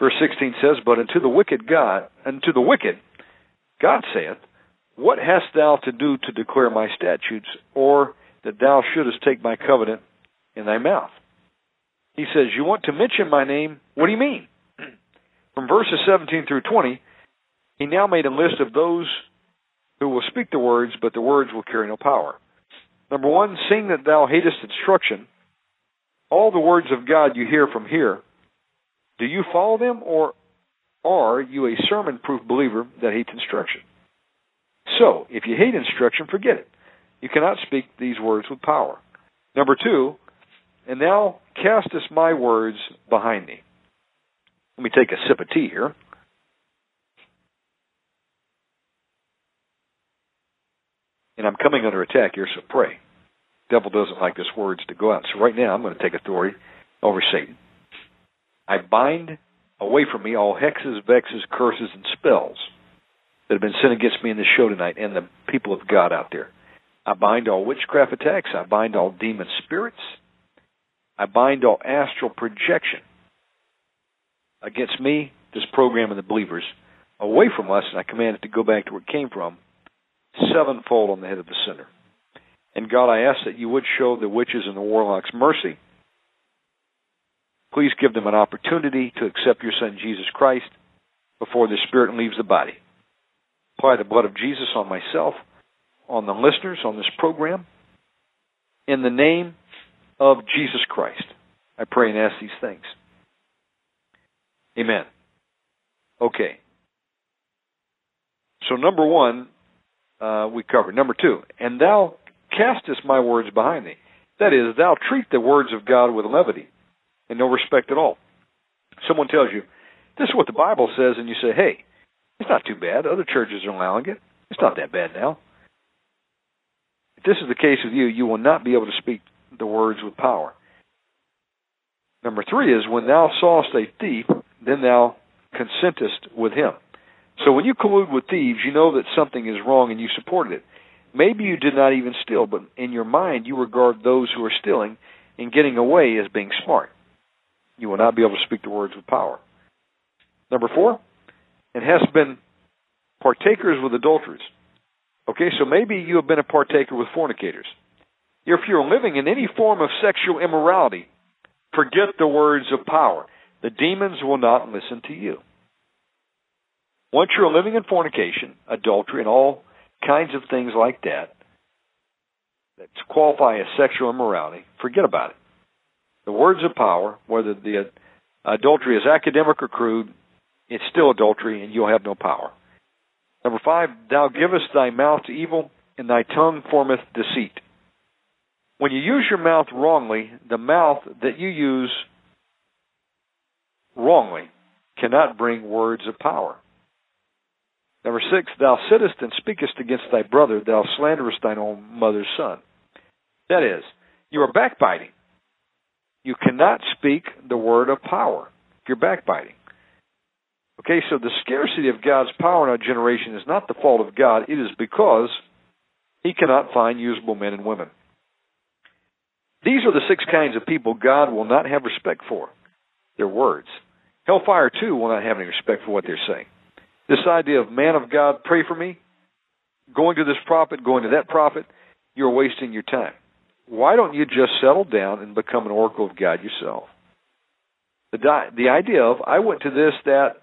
Verse 16 says, But unto the wicked God, unto the wicked, God saith, What hast thou to do to declare my statutes, or that thou shouldest take my covenant in thy mouth? He says, You want to mention my name? What do you mean? From verses 17 through 20, he now made a list of those who will speak the words, but the words will carry no power. Number one, seeing that thou hatest instruction, all the words of God you hear from here, do you follow them, or are you a sermon proof believer that hates instruction? So, if you hate instruction, forget it. You cannot speak these words with power. Number two, and thou castest my words behind thee. Let me take a sip of tea here. And I'm coming under attack here, so pray. devil doesn't like his words to go out. So right now I'm going to take authority over Satan. I bind away from me all hexes, vexes, curses, and spells that have been sent against me in the show tonight and the people of God out there. I bind all witchcraft attacks. I bind all demon spirits. I bind all astral projection against me, this program, and the believers away from us, and I command it to go back to where it came from, sevenfold on the head of the sinner. And God, I ask that you would show the witches and the warlocks mercy. Please give them an opportunity to accept your Son, Jesus Christ, before the Spirit leaves the body. Apply the blood of Jesus on myself, on the listeners, on this program. In the name of Jesus Christ. I pray and ask these things. Amen. Okay. So, number one, uh, we covered. Number two, and thou castest my words behind thee. That is, thou treat the words of God with levity and no respect at all. Someone tells you, this is what the Bible says, and you say, hey, it's not too bad. Other churches are allowing it. It's not that bad now. If this is the case with you, you will not be able to speak the words with power. Number three is when thou sawest a thief, then thou consentest with him. So when you collude with thieves, you know that something is wrong and you supported it. Maybe you did not even steal, but in your mind you regard those who are stealing and getting away as being smart. You will not be able to speak the words with power. Number four, and has been partakers with adulterers. Okay, so maybe you have been a partaker with fornicators. If you're living in any form of sexual immorality, forget the words of power. The demons will not listen to you. Once you're living in fornication, adultery, and all kinds of things like that that qualify as sexual immorality, forget about it. The words of power, whether the adultery is academic or crude, it's still adultery, and you'll have no power. Number five, thou givest thy mouth to evil, and thy tongue formeth deceit. When you use your mouth wrongly, the mouth that you use wrongly cannot bring words of power. Number six, thou sittest and speakest against thy brother, thou slanderest thine own mother's son. That is, you are backbiting. You cannot speak the word of power you're backbiting. Okay, so the scarcity of God's power in our generation is not the fault of God, it is because He cannot find usable men and women. These are the six kinds of people God will not have respect for their words. Hellfire, too, will not have any respect for what they're saying. This idea of man of God, pray for me, going to this prophet, going to that prophet, you're wasting your time. Why don't you just settle down and become an oracle of God yourself? The, di- the idea of, I went to this, that,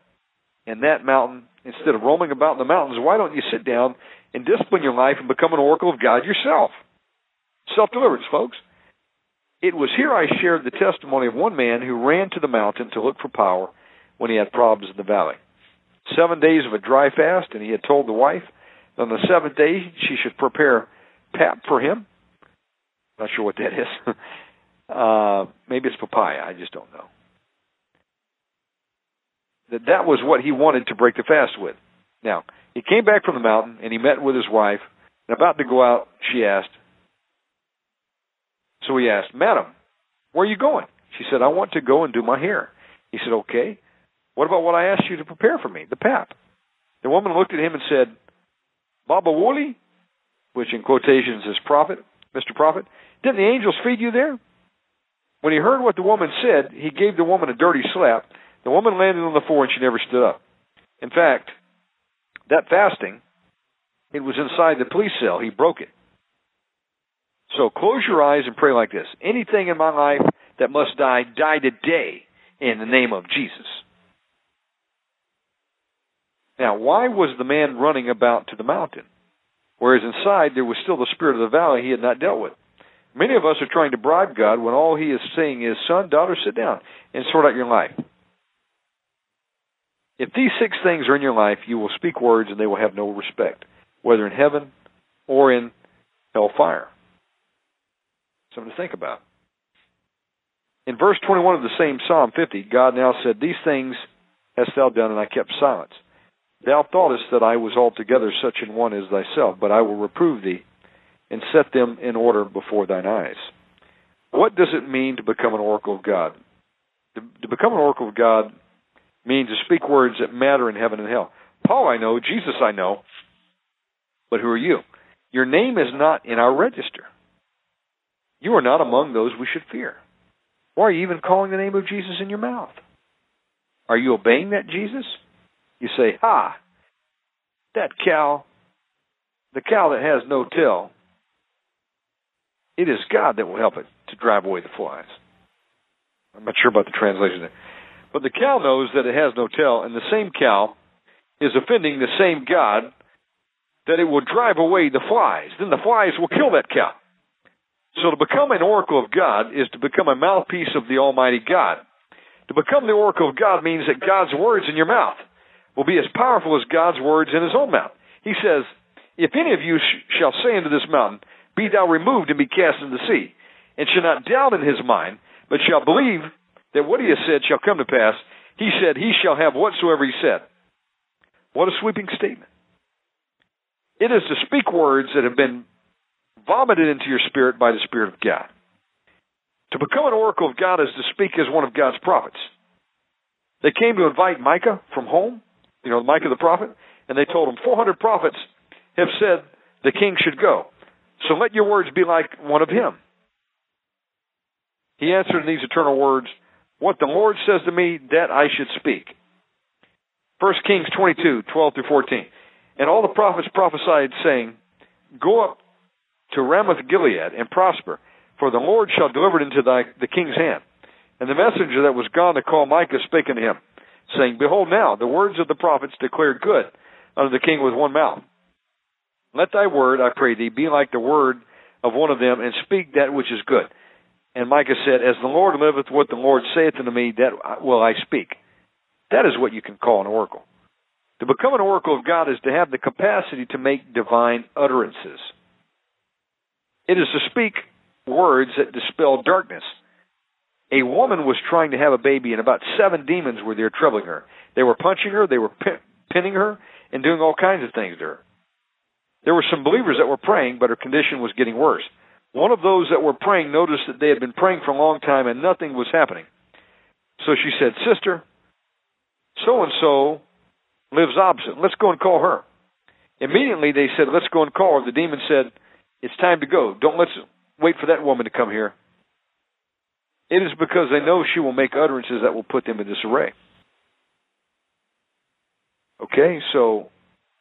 and that mountain, instead of roaming about in the mountains, why don't you sit down and discipline your life and become an oracle of God yourself? Self deliverance, folks. It was here I shared the testimony of one man who ran to the mountain to look for power when he had problems in the valley. Seven days of a dry fast, and he had told the wife on the seventh day she should prepare pap for him. Not sure what that is. uh, maybe it's papaya. I just don't know. That that was what he wanted to break the fast with. Now, he came back from the mountain and he met with his wife. And about to go out, she asked. So he asked, Madam, where are you going? She said, I want to go and do my hair. He said, Okay. What about what I asked you to prepare for me, the pap? The woman looked at him and said, Baba Woli, which in quotations is prophet, Mr. Prophet, didn't the angels feed you there? When he heard what the woman said, he gave the woman a dirty slap. The woman landed on the floor and she never stood up. In fact, that fasting, it was inside the police cell. He broke it. So close your eyes and pray like this. Anything in my life that must die, die today in the name of Jesus. Now, why was the man running about to the mountain? Whereas inside there was still the spirit of the valley he had not dealt with. Many of us are trying to bribe God when all he is saying is, son, daughter, sit down and sort out your life. If these six things are in your life, you will speak words and they will have no respect, whether in heaven or in hellfire. Something to think about. In verse 21 of the same Psalm 50, God now said, These things hast thou done, and I kept silence. Thou thoughtest that I was altogether such an one as thyself, but I will reprove thee and set them in order before thine eyes. What does it mean to become an oracle of God? To, become an oracle of God means to speak words that matter in heaven and hell. Paul I know, Jesus I know, but who are you? Your name is not in our register. You are not among those we should fear. Why are you even calling the name of Jesus in your mouth? Are you obeying that Jesus? You say, Ha, that cow, the cow that has no tail, it is God that will help it to drive away the flies. I'm not sure about the translation there. But the cow knows that it has no tail, and the same cow is offending the same God that it will drive away the flies. Then the flies will kill that cow. So to become an oracle of God is to become a mouthpiece of the Almighty God. To become the oracle of God means that God's words in your mouth will be as powerful as God's words in his own mouth. He says, If any of you sh- shall say unto this mountain, Be thou removed and be cast into the sea, and shall not doubt in his mind, but shall believe that what he has said shall come to pass, he said, He shall have whatsoever he said. What a sweeping statement. It is to speak words that have been vomited into your spirit by the Spirit of God. To become an oracle of God is to speak as one of God's prophets. They came to invite Micah from home, you know, Micah the prophet, and they told him, 400 prophets have said the king should go. So let your words be like one of him. He answered in these eternal words, What the Lord says to me, that I should speak. 1 Kings 22, 12 through 14. And all the prophets prophesied, saying, Go up to Ramoth Gilead and prosper, for the Lord shall deliver it into thy, the king's hand. And the messenger that was gone to call Micah spake unto him, saying, Behold now, the words of the prophets declared good unto the king with one mouth. Let thy word, I pray thee, be like the word of one of them, and speak that which is good. And Micah said, As the Lord liveth, what the Lord saith unto me, that will I speak. That is what you can call an oracle. To become an oracle of God is to have the capacity to make divine utterances. It is to speak words that dispel darkness. A woman was trying to have a baby, and about seven demons were there troubling her. They were punching her, they were pinning her, and doing all kinds of things to her. There were some believers that were praying, but her condition was getting worse. One of those that were praying noticed that they had been praying for a long time and nothing was happening. So she said, Sister, so and so lives opposite. Let's go and call her. Immediately they said, Let's go and call her. The demon said, It's time to go. Don't let's wait for that woman to come here. It is because they know she will make utterances that will put them in disarray. Okay, so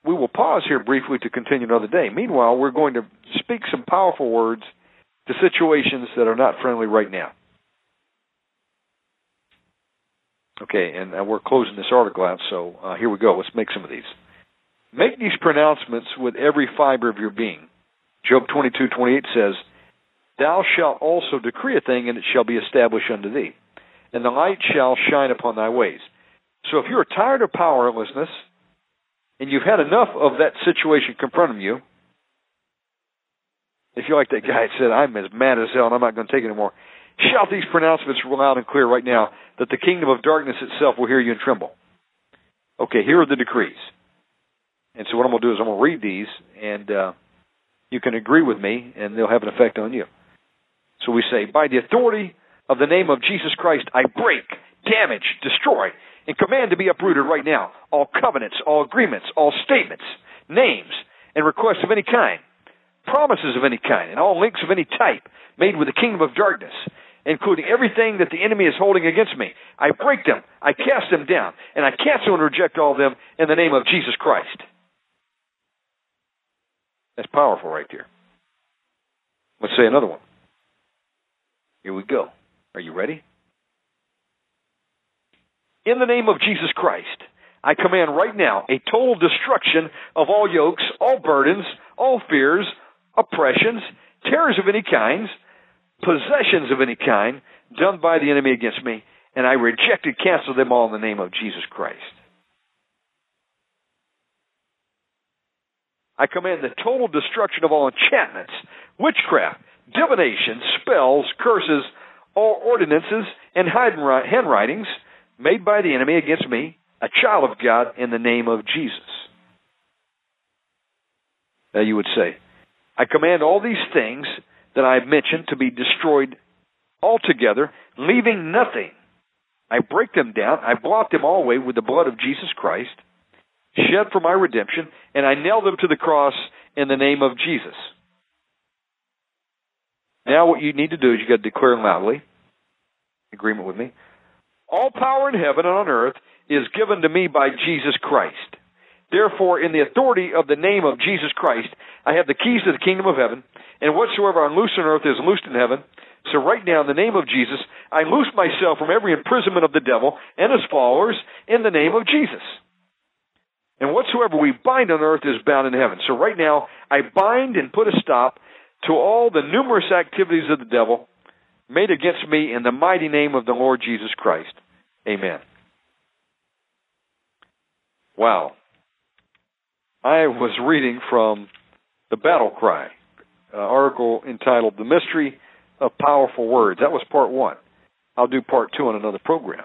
we will pause here briefly to continue another day. Meanwhile, we're going to speak some powerful words to situations that are not friendly right now. Okay, and we're closing this article out, so uh, here we go. Let's make some of these. Make these pronouncements with every fiber of your being. Job 22:28 says, "Thou shalt also decree a thing, and it shall be established unto thee, and the light shall shine upon thy ways." So if you're tired of powerlessness, and you've had enough of that situation confronting you, if you're like that guy that said, I'm as mad as hell and I'm not going to take it anymore, shout these pronouncements loud and clear right now that the kingdom of darkness itself will hear you and tremble. Okay, here are the decrees. And so what I'm going to do is I'm going to read these, and uh, you can agree with me, and they'll have an effect on you. So we say, by the authority of the name of Jesus Christ, I break, damage, destroy, and command to be uprooted right now all covenants, all agreements, all statements, names, and requests of any kind, promises of any kind, and all links of any type made with the kingdom of darkness, including everything that the enemy is holding against me. I break them, I cast them down, and I cancel and reject all of them in the name of Jesus Christ. That's powerful right there. Let's say another one. Here we go. Are you ready? In the name of Jesus Christ, I command right now a total destruction of all yokes, all burdens, all fears, oppressions, terrors of any kinds, possessions of any kind done by the enemy against me, and I reject and cancel them all in the name of Jesus Christ. I command the total destruction of all enchantments, witchcraft, divination, spells, curses, all ordinances, and handwritings made by the enemy against me, a child of God, in the name of Jesus. Now you would say, I command all these things that I have mentioned to be destroyed altogether, leaving nothing. I break them down, I blot them all away with the blood of Jesus Christ shed for my redemption, and I nail them to the cross in the name of Jesus. Now, what you need to do is you got to declare loudly, agreement with me, all power in heaven and on earth is given to me by Jesus Christ. Therefore, in the authority of the name of Jesus Christ, I have the keys to the kingdom of heaven, and whatsoever I loose on earth is loosed in heaven. So right now, in the name of Jesus, I loose myself from every imprisonment of the devil and his followers in the name of Jesus. And whatsoever we bind on earth is bound in heaven. So right now, I bind and put a stop to all the numerous activities of the devil made against me in the mighty name of the Lord Jesus Christ. Amen. Wow. I was reading from the Battle Cry, an article entitled The Mystery of Powerful Words. That was part one. I'll do part two on another program.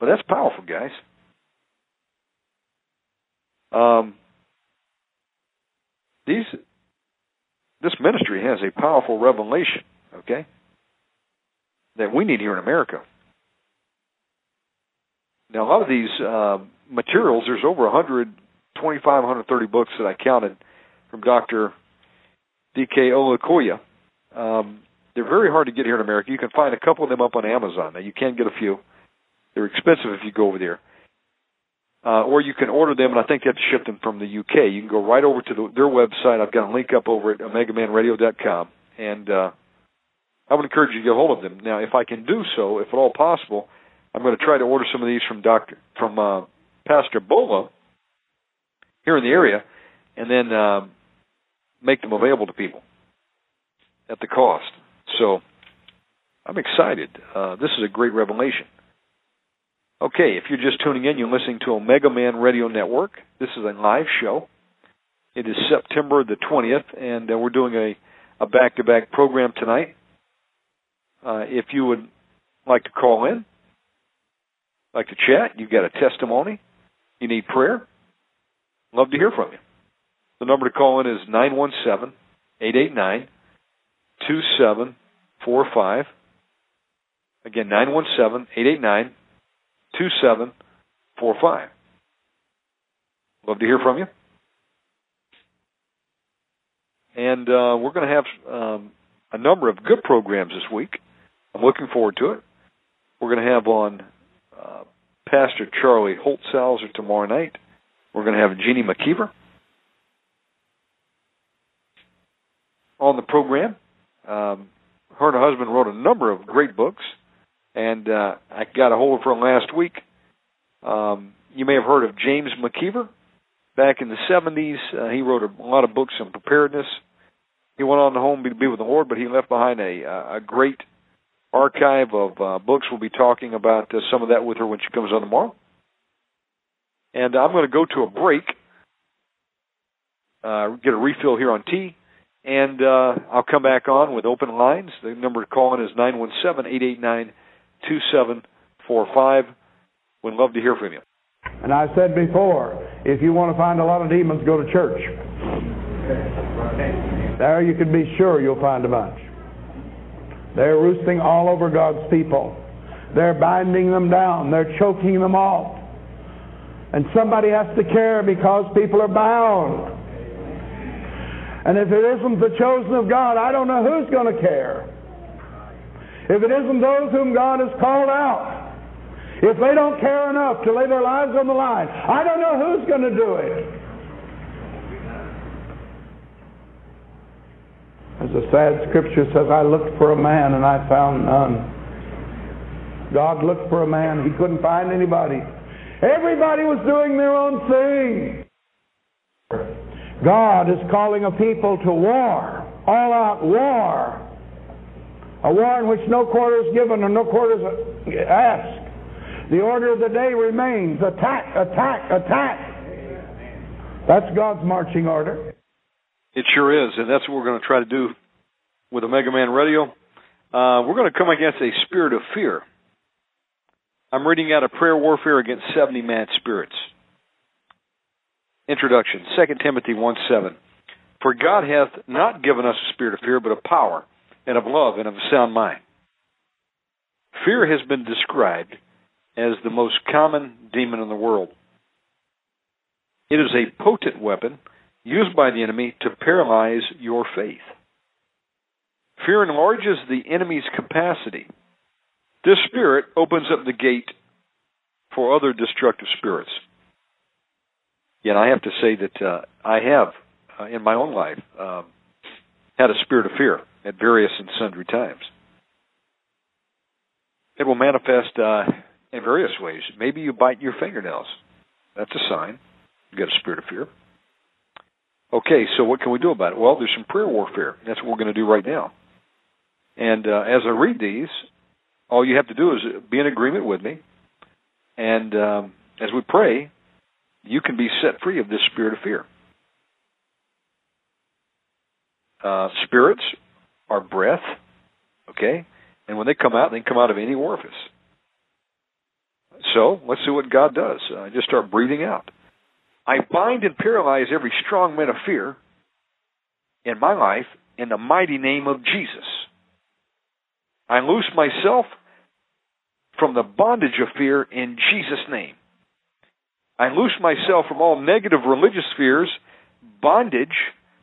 But that's powerful, guys. Um, these this ministry has a powerful revelation, okay, that we need here in America. Now, a lot of these uh, materials, there's over 125, 130 books that I counted from Dr. D.K. Olukoya. Um, they're very hard to get here in America. You can find a couple of them up on Amazon. Now, you can get a few. They're expensive if you go over there uh, or you can order them, and I think you have to ship them from the UK. You can go right over to the, their website. I've got a link up over at OmegaManRadio.com, and uh, I would encourage you to get a hold of them. Now, if I can do so, if at all possible, I'm going to try to order some of these from Doctor from uh, Pastor Bola here in the area, and then uh, make them available to people at the cost. So I'm excited. Uh, this is a great revelation. Okay, if you're just tuning in, you're listening to Omega Man Radio Network. This is a live show. It is September the 20th, and uh, we're doing a, a back-to-back program tonight. Uh, if you would like to call in, like to chat, you've got a testimony, you need prayer, love to hear from you. The number to call in is 917 889 2745. Again, 917 889 2745. Love to hear from you. And uh, we're going to have um, a number of good programs this week. I'm looking forward to it. We're going to have on uh, Pastor Charlie Holtzhauser tomorrow night. We're going to have Jeannie McKeever on the program. Um, her and her husband wrote a number of great books and uh, I got a hold of her last week. Um, you may have heard of James McKeever. Back in the 70s, uh, he wrote a lot of books on preparedness. He went on to home to be with the Lord, but he left behind a, uh, a great archive of uh, books. We'll be talking about uh, some of that with her when she comes on tomorrow. And I'm going to go to a break, uh, get a refill here on tea, and uh, I'll come back on with open lines. The number to call in is 917 889 2745. We'd love to hear from you. And I said before, If you want to find a lot of demons, go to church. There you can be sure you'll find a bunch. They're roosting all over God's people. They're binding them down. They're choking them off. And somebody has to care because people are bound. And if it isn't the chosen of God, I don't know who's going to care. If it isn't those whom God has called out, if they don't care enough to lay their lives on the line, I don't know who's going to do it. As the sad scripture says, I looked for a man and I found none. God looked for a man, he couldn't find anybody. Everybody was doing their own thing. God is calling a people to war, all out war. A war in which no quarter is given and no quarter is asked. The order of the day remains attack, attack, attack. That's God's marching order. It sure is, and that's what we're going to try to do with Omega Man Radio. Uh, we're going to come against a spirit of fear. I'm reading out a prayer warfare against 70 mad spirits. Introduction 2 Timothy 1 7. For God hath not given us a spirit of fear, but of power, and of love, and of a sound mind. Fear has been described as the most common demon in the world. It is a potent weapon used by the enemy to paralyze your faith. Fear enlarges the enemy's capacity this spirit opens up the gate for other destructive spirits. Yet I have to say that uh, I have, uh, in my own life, um, had a spirit of fear at various and sundry times. It will manifest uh, in various ways. Maybe you bite your fingernails. That's a sign. You got a spirit of fear. Okay, so what can we do about it? Well, there's some prayer warfare. That's what we're going to do right now. And uh, as I read these, all you have to do is be in agreement with me, and um, as we pray, you can be set free of this spirit of fear. Uh, spirits are breath, okay, and when they come out, they can come out of any orifice. So let's see what God does. Uh, just start breathing out. I bind and paralyze every strong man of fear in my life in the mighty name of Jesus. I loose myself from the bondage of fear in Jesus' name. I loose myself from all negative religious fears, bondage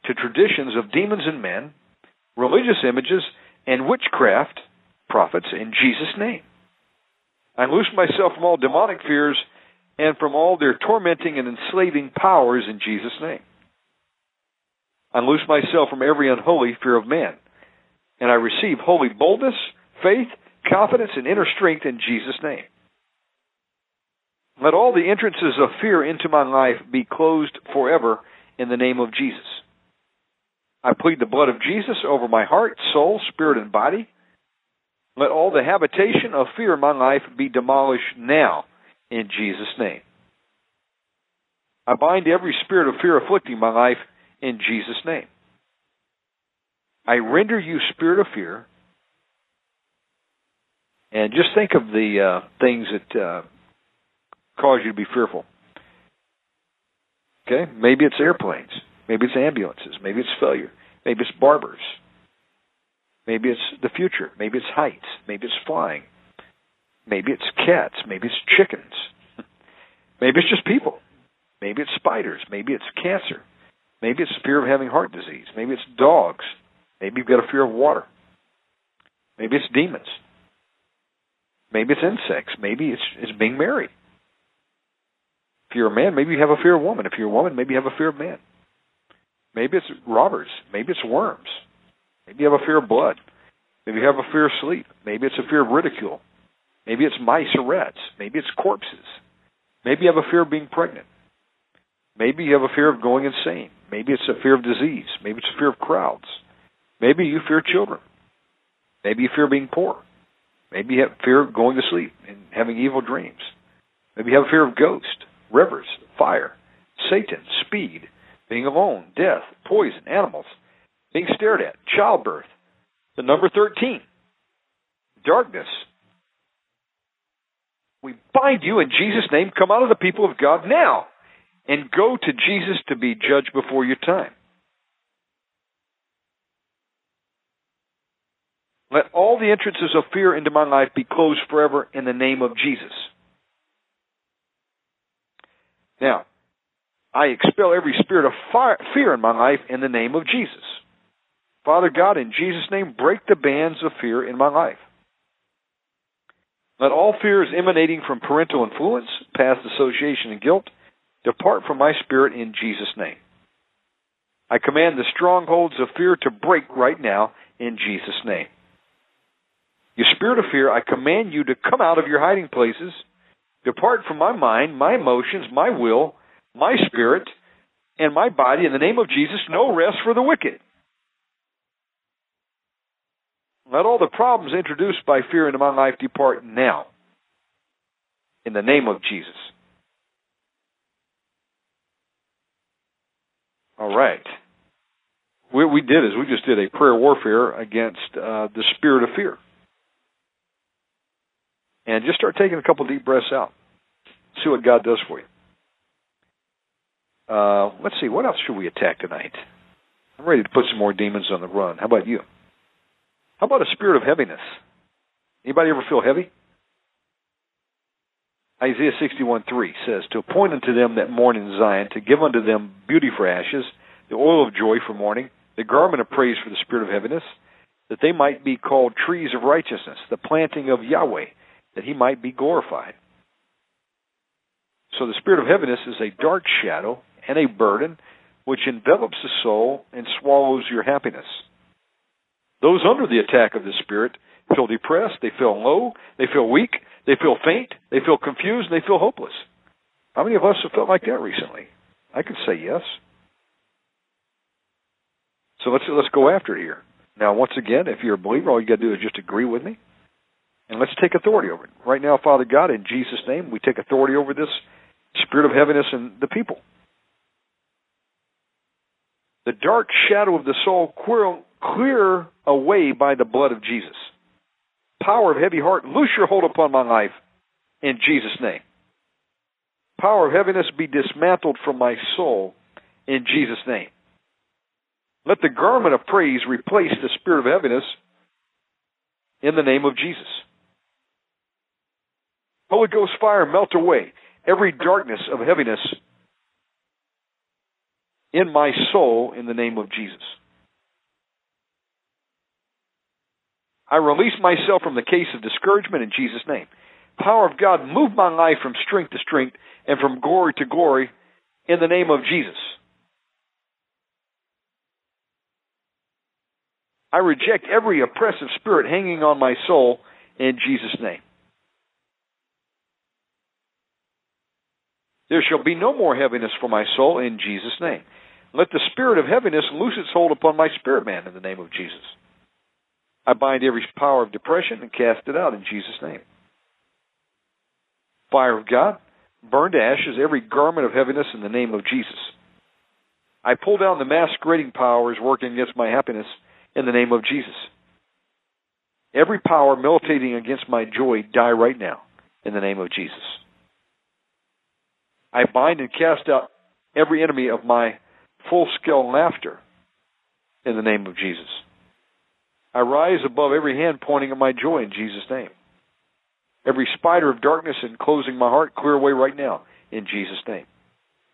to traditions of demons and men, religious images, and witchcraft prophets in Jesus' name. I loose myself from all demonic fears and from all their tormenting and enslaving powers in Jesus' name. I loose myself from every unholy fear of man, and I receive holy boldness, faith, confidence, and inner strength in Jesus' name. Let all the entrances of fear into my life be closed forever in the name of Jesus. I plead the blood of Jesus over my heart, soul, spirit, and body. Let all the habitation of fear in my life be demolished now in Jesus' name. I bind every spirit of fear afflicting my life in Jesus' name. I render you, spirit of fear, and just think of the uh, things that uh, cause you to be fearful. Okay, maybe it's airplanes, maybe it's ambulances, maybe it's failure, maybe it's barbers, maybe it's the future, maybe it's heights, maybe it's flying, maybe it's cats, maybe it's chickens, maybe it's just people, maybe it's spiders, maybe it's cancer, maybe it's fear of having heart disease, maybe it's dogs, maybe you've got a fear of water, maybe it's demons. Maybe it's insects. Maybe it's it's being married. If you're a man, maybe you have a fear of woman. If you're a woman, maybe you have a fear of man. Maybe it's robbers. Maybe it's worms. Maybe you have a fear of blood. Maybe you have a fear of sleep. Maybe it's a fear of ridicule. Maybe it's mice or rats. Maybe it's corpses. Maybe you have a fear of being pregnant. Maybe you have a fear of going insane. Maybe it's a fear of disease. Maybe it's a fear of crowds. Maybe you fear children. Maybe you fear being poor. Maybe you have fear of going to sleep and having evil dreams. Maybe you have a fear of ghosts, rivers, fire, Satan, speed, being alone, death, poison, animals, being stared at, childbirth, the number 13, darkness. We bind you in Jesus' name. Come out of the people of God now and go to Jesus to be judged before your time. Let all the entrances of fear into my life be closed forever in the name of Jesus. Now, I expel every spirit of fire, fear in my life in the name of Jesus. Father God, in Jesus' name, break the bands of fear in my life. Let all fears emanating from parental influence, past association, and guilt depart from my spirit in Jesus' name. I command the strongholds of fear to break right now in Jesus' name. You spirit of fear, I command you to come out of your hiding places, depart from my mind, my emotions, my will, my spirit, and my body in the name of Jesus. No rest for the wicked. Let all the problems introduced by fear into my life depart now. In the name of Jesus. All right. What we did is we just did a prayer warfare against uh, the spirit of fear. And just start taking a couple deep breaths out. See what God does for you. Uh, let's see, what else should we attack tonight? I'm ready to put some more demons on the run. How about you? How about a spirit of heaviness? Anybody ever feel heavy? Isaiah 61:3 says, To appoint unto them that mourn in Zion, to give unto them beauty for ashes, the oil of joy for mourning, the garment of praise for the spirit of heaviness, that they might be called trees of righteousness, the planting of Yahweh, that he might be glorified. So the spirit of heaviness is a dark shadow and a burden which envelops the soul and swallows your happiness. Those under the attack of the spirit feel depressed, they feel low, they feel weak, they feel faint, they feel confused, and they feel hopeless. How many of us have felt like that recently? I could say yes. So let's let's go after it here. Now, once again, if you're a believer, all you got to do is just agree with me, and let's take authority over it. Right now, Father God, in Jesus' name, we take authority over this spirit of heaviness and the people. The dark shadow of the soul clear, away by the blood of Jesus. Power of heavy heart, loose your hold upon my life in Jesus' name. Power of heaviness be dismantled from my soul in Jesus' name. Let the garment of praise replace the spirit of heaviness in the name of Jesus. Holy Ghost fire melt away every darkness of heaviness in my soul in the name of Jesus. I release myself from the case of discouragement in Jesus' name. Power of God, move my life from strength to strength and from glory to glory in the name of Jesus. I reject every oppressive spirit hanging on my soul in Jesus' name. There shall be no more heaviness for my soul in Jesus' name. Let the spirit of heaviness loose its hold upon my spirit man in the name of Jesus. I bind every power of depression and cast it out in Jesus' name. Fire of God, burn to ashes every garment of heaviness in the name of Jesus. I pull down the masquerading powers working against my happiness in the name of Jesus. Every power militating against my joy die right now in the name of Jesus. I bind and cast out every enemy of my full scale laughter in the name of Jesus. I rise above every hand pointing at my joy in Jesus' name. Every spider of darkness enclosing my heart, clear away right now in Jesus' name.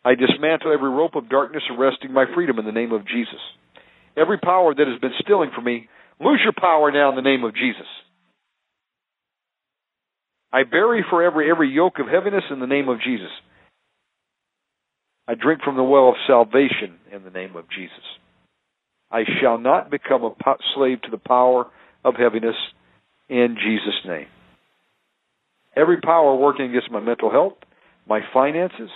I dismantle every rope of darkness arresting my freedom in the name of Jesus. Every power that has been stealing from me, lose your power now in the name of Jesus. I bury forever every yoke of heaviness in the name of Jesus. I drink from the well of salvation in the name of Jesus. I shall not become a slave to the power of heaviness in Jesus' name. Every power working against my mental health, my finances,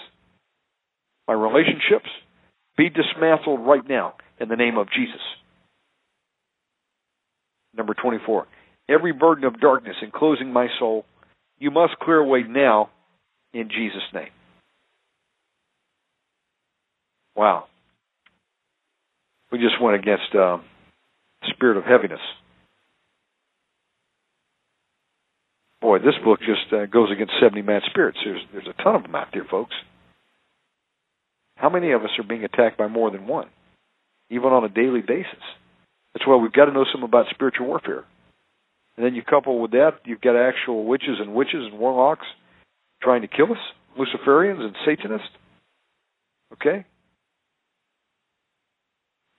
my relationships, be dismantled right now in the name of Jesus. Number 24. Every burden of darkness enclosing my soul, you must clear away now in Jesus' name. Wow. We just went against um, spirit of heaviness. Boy, this book just uh, goes against 70 mad spirits. There's, there's a ton of them out there, folks. How many of us are being attacked by more than one, even on a daily basis? That's why we've got to know something about spiritual warfare. And then you couple with that, you've got actual witches and witches and warlocks trying to kill us, Luciferians and Satanists. Okay?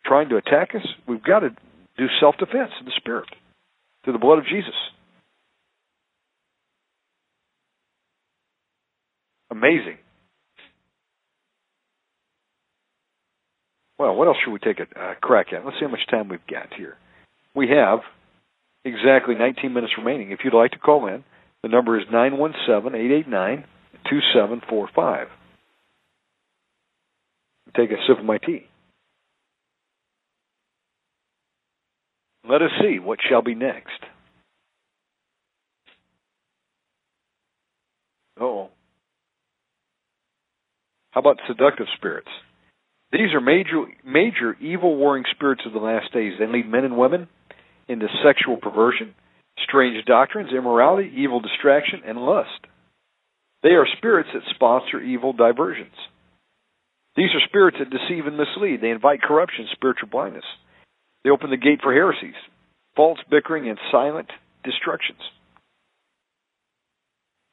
Trying to attack us. We've got to do self defense in the spirit through the blood of Jesus. Amazing. Well, what else should we take a uh, crack at? Let's see how much time we've got here. We have exactly 19 minutes remaining. If you'd like to call in, the number is 917-889-2745. Take a sip of my tea. Let us see what shall be next. Oh. How about seductive spirits? These are major major evil warring spirits of the last days. They lead men and women into sexual perversion, strange doctrines, immorality, evil distraction, and lust. They are spirits that sponsor evil diversions. These are spirits that deceive and mislead. They invite corruption, spiritual blindness. They open the gate for heresies, false bickering, and silent destructions.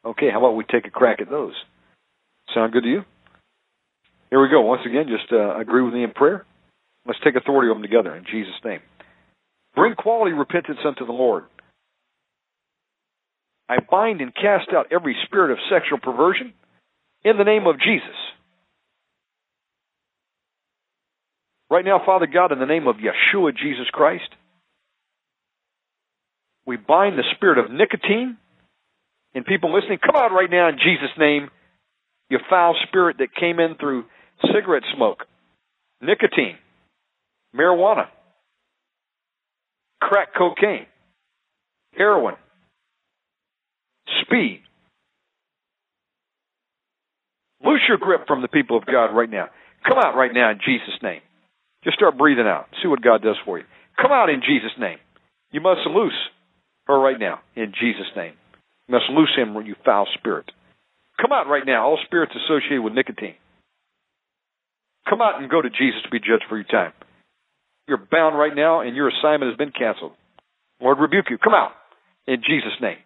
Okay, how about we take a crack at those? Sound good to you? Here we go. Once again, just uh, agree with me in prayer. Let's take authority over them together in Jesus' name. Bring quality repentance unto the Lord. I bind and cast out every spirit of sexual perversion in the name of Jesus. Right now, Father God, in the name of Yeshua Jesus Christ, we bind the spirit of nicotine and people listening. Come out right now in Jesus' name, you foul spirit that came in through cigarette smoke, nicotine, marijuana, crack cocaine, heroin, speed. Loose your grip from the people of God right now. Come out right now in Jesus' name. Just start breathing out. See what God does for you. Come out in Jesus' name. You must loose her right now in Jesus' name. You must loose him, you foul spirit. Come out right now, all spirits associated with nicotine. Come out and go to Jesus to be judged for your time. You're bound right now, and your assignment has been canceled. Lord rebuke you. Come out in Jesus' name.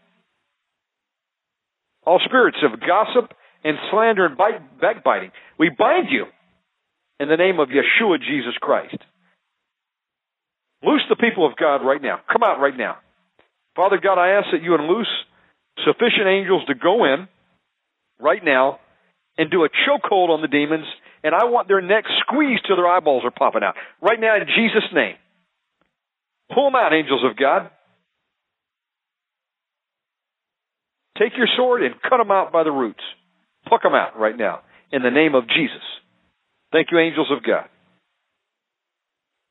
All spirits of gossip and slander and backbiting, we bind you in the name of Yeshua Jesus Christ. Loose the people of God right now. Come out right now. Father God, I ask that you unloose sufficient angels to go in right now and do a chokehold on the demons, and I want their necks squeezed till their eyeballs are popping out. Right now, in Jesus' name. Pull them out, angels of God. Take your sword and cut them out by the roots. Pluck them out right now in the name of Jesus. Thank you, angels of God.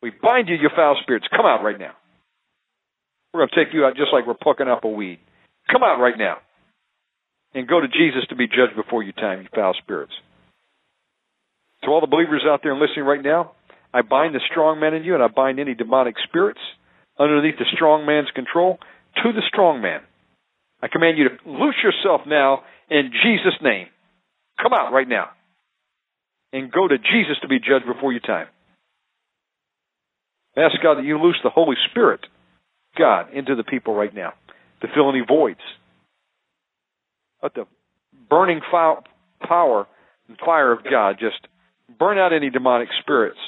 We bind you, you foul spirits. Come out right now. We're going to take you out just like we're plucking up a weed. Come out right now. And go to Jesus to be judged before your time, you foul spirits. To all the believers out there listening right now, I bind the strong man in you and I bind any demonic spirits underneath the strong man's control to the strong man. I command you to loose yourself now in Jesus' name. Come out right now and go to Jesus to be judged before your time. Ask God that you loose the Holy Spirit, God, into the people right now to fill any voids. Let the burning fire, power and fire of God just burn out any demonic spirits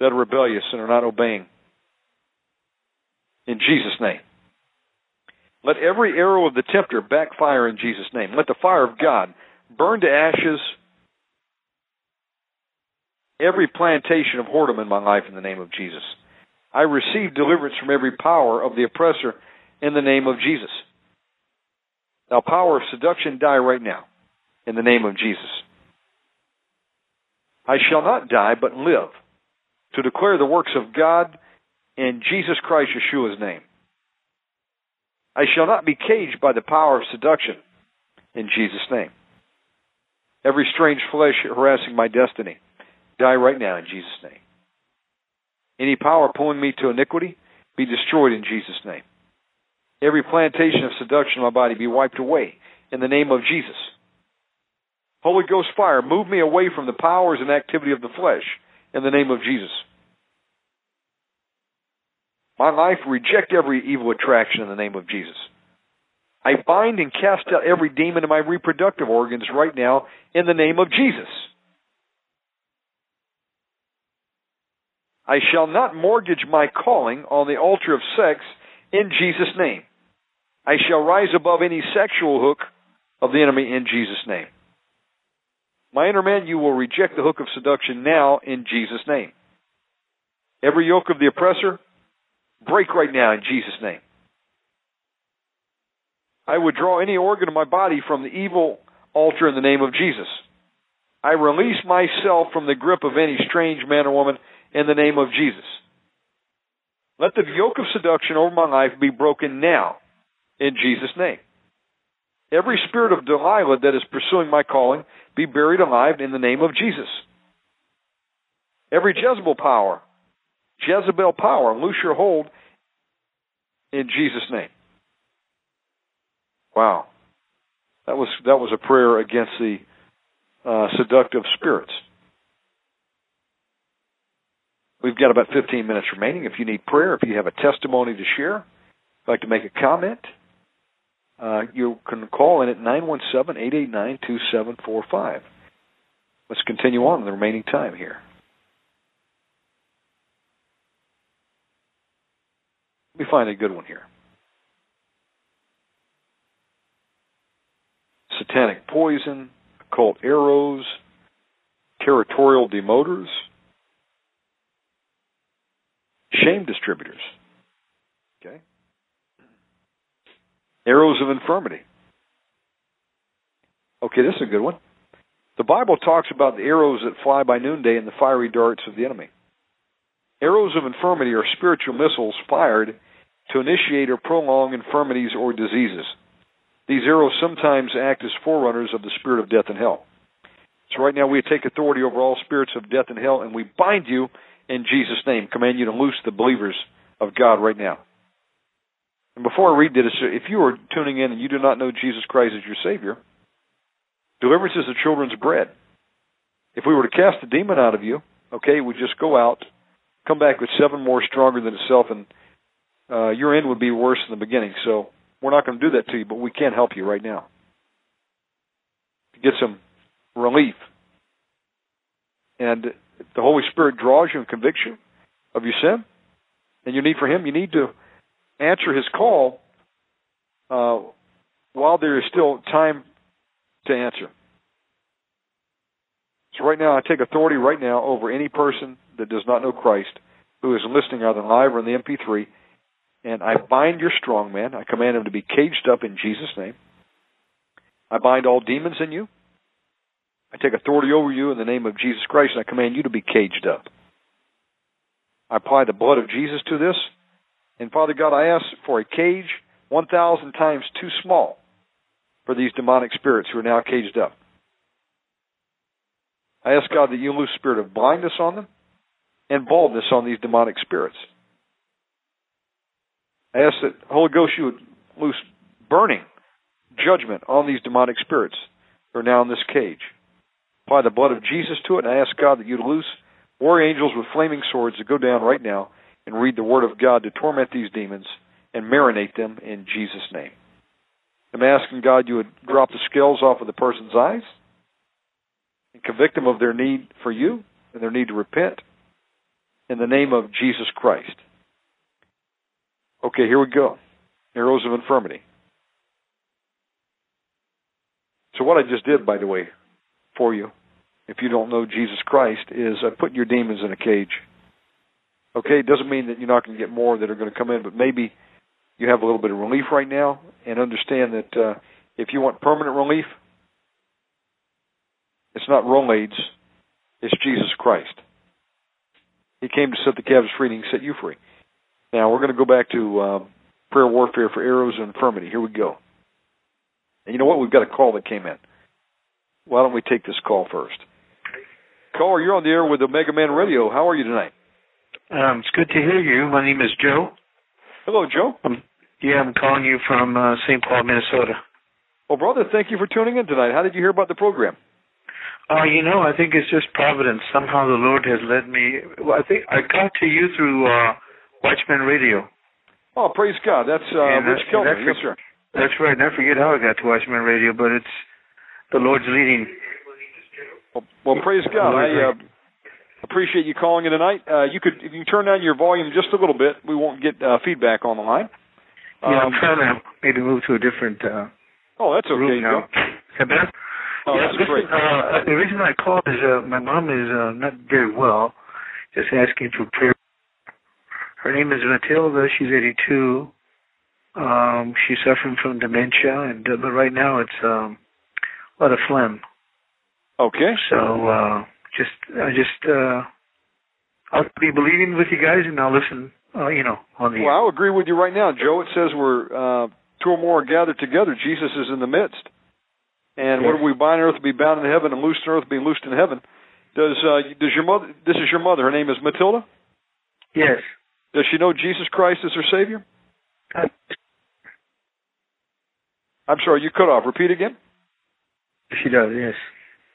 that are rebellious and are not obeying. In Jesus' name. Let every arrow of the tempter backfire in Jesus' name. Let the fire of God burn to ashes every plantation of whoredom in my life in the name of Jesus. I receive deliverance from every power of the oppressor in the name of Jesus. Now, power of seduction, die right now in the name of Jesus. I shall not die, but live to declare the works of God in Jesus Christ Yeshua's name. I shall not be caged by the power of seduction in Jesus' name. Every strange flesh harassing my destiny, die right now in Jesus' name. Any power pulling me to iniquity, be destroyed in Jesus' name. Every plantation of seduction in my body be wiped away in the name of Jesus. Holy Ghost fire, move me away from the powers and activity of the flesh in the name of Jesus. My life, reject every evil attraction in the name of Jesus. I bind and cast out every demon in my reproductive organs right now in the name of Jesus. I shall not mortgage my calling on the altar of sex in Jesus' name. I shall rise above any sexual hook of the enemy in Jesus' name. My inner man, you will reject the hook of seduction now in Jesus' name. Every yoke of the oppressor, break right now in Jesus' name. I withdraw any organ of my body from the evil altar in the name of Jesus. I release myself from the grip of any strange man or woman in the name of Jesus. Let the yoke of seduction over my life be broken now in Jesus' name. Every spirit of Delilah that is pursuing my calling be buried alive in the name of Jesus. Every Jezebel power, Jezebel power, loose your hold in Jesus' name. Wow, that was that was a prayer against the uh, seductive spirits. We've got about 15 minutes remaining. If you need prayer, if you have a testimony to share, like to make a comment, uh, you can call in at 917-889-2745. Let's continue on in the remaining time here. Let me find a good one here. satanic poison, occult arrows, territorial demoters, shame distributors. Okay? Arrows of infirmity. Okay, this is a good one. The Bible talks about the arrows that fly by noonday and the fiery darts of the enemy. Arrows of infirmity are spiritual missiles fired to initiate or prolong infirmities or diseases. These arrows sometimes act as forerunners of the spirit of death and hell. So right now we take authority over all spirits of death and hell, and we bind you in Jesus' name. Command you to loose the believers of God right now. And before I read this, if you are tuning in and you do not know Jesus Christ as your Savior, deliverance is the children's bread. If we were to cast a demon out of you, okay, would just go out, come back with seven more stronger than itself, and uh, your end would be worse than the beginning. So we're not going to do that to you, but we can help you right now. To get some relief. And the Holy Spirit draws you and convicts you of your sin and your need for Him, you need to answer His call uh, while there is still time to answer. So right now, I take authority right now over any person that does not know Christ who is listening either live or in the MP3 and I bind your strong man. I command him to be caged up in Jesus' name. I bind all demons in you. I take authority over you in the name of Jesus Christ, and I command you to be caged up. I apply the blood of Jesus to this. And Father God, I ask for a cage 1,000 times too small for these demonic spirits who are now caged up. I ask God that you loose spirit of blindness on them and baldness on these demonic spirits. I ask that Holy Ghost you would loose burning judgment on these demonic spirits who are now in this cage. Apply the blood of Jesus to it, and I ask God that you'd loose warrior angels with flaming swords to go down right now and read the Word of God to torment these demons and marinate them in Jesus' name. I'm asking God you would drop the scales off of the person's eyes and convict them of their need for you and their need to repent in the name of Jesus Christ. Okay, here we go. Arrows of infirmity. So what I just did, by the way, for you, if you don't know Jesus Christ, is I put your demons in a cage. Okay, it doesn't mean that you're not going to get more that are going to come in, but maybe you have a little bit of relief right now, and understand that uh, if you want permanent relief, it's not Rolaids, it's Jesus Christ. He came to set the captives free, and set you free. Now we're going to go back to um, prayer warfare for arrows of infirmity. Here we go. And you know what? We've got a call that came in. Why don't we take this call first? Caller, you're on the air with Omega Man Radio. How are you tonight? Um, it's good to hear you. My name is Joe. Hello, Joe. Um, yeah, I'm calling you from uh, St. Paul, Minnesota. Well, brother, thank you for tuning in tonight. How did you hear about the program? Uh, you know, I think it's just providence. Somehow the Lord has led me. Well, I think I got to you through uh, Watchman Radio. Oh, praise God. That's uh, And Rich that's Yes, sir. That's right. And I forget how I got to Watchman Radio, but it's the Lord's leading. Well, praise God. I uh, appreciate you calling in tonight. Uh, you could, if you turn down your volume just a little bit, we won't get uh, feedback on the line. yeah, Um, I'm trying to maybe move to a different uh, oh, that's okay, room now. Joe. Is that? Oh, yeah, that's listen, great. Uh, the reason I called is uh, my mom is uh, not very well. Just asking for prayer. Her name is Matilda. She's 82. Um, she's suffering from dementia, and uh, but right now it's um, a lot of phlegm. Okay. So uh, just I just uh, I'll be believing with you guys, and I'll listen. Uh, you know, on the Well, I'll agree with you right now, Joe. It says we're uh, two or more are gathered together. Jesus is in the midst. And what Yes. do we bind on earth will be bound in heaven, and loosed on earth will be loosed in heaven. Does uh, does your mother? This is your mother. Her name is Matilda. yes. Does she know Jesus Christ as her Savior? Uh, I'm sorry, you cut off. Repeat again. she does. Yes.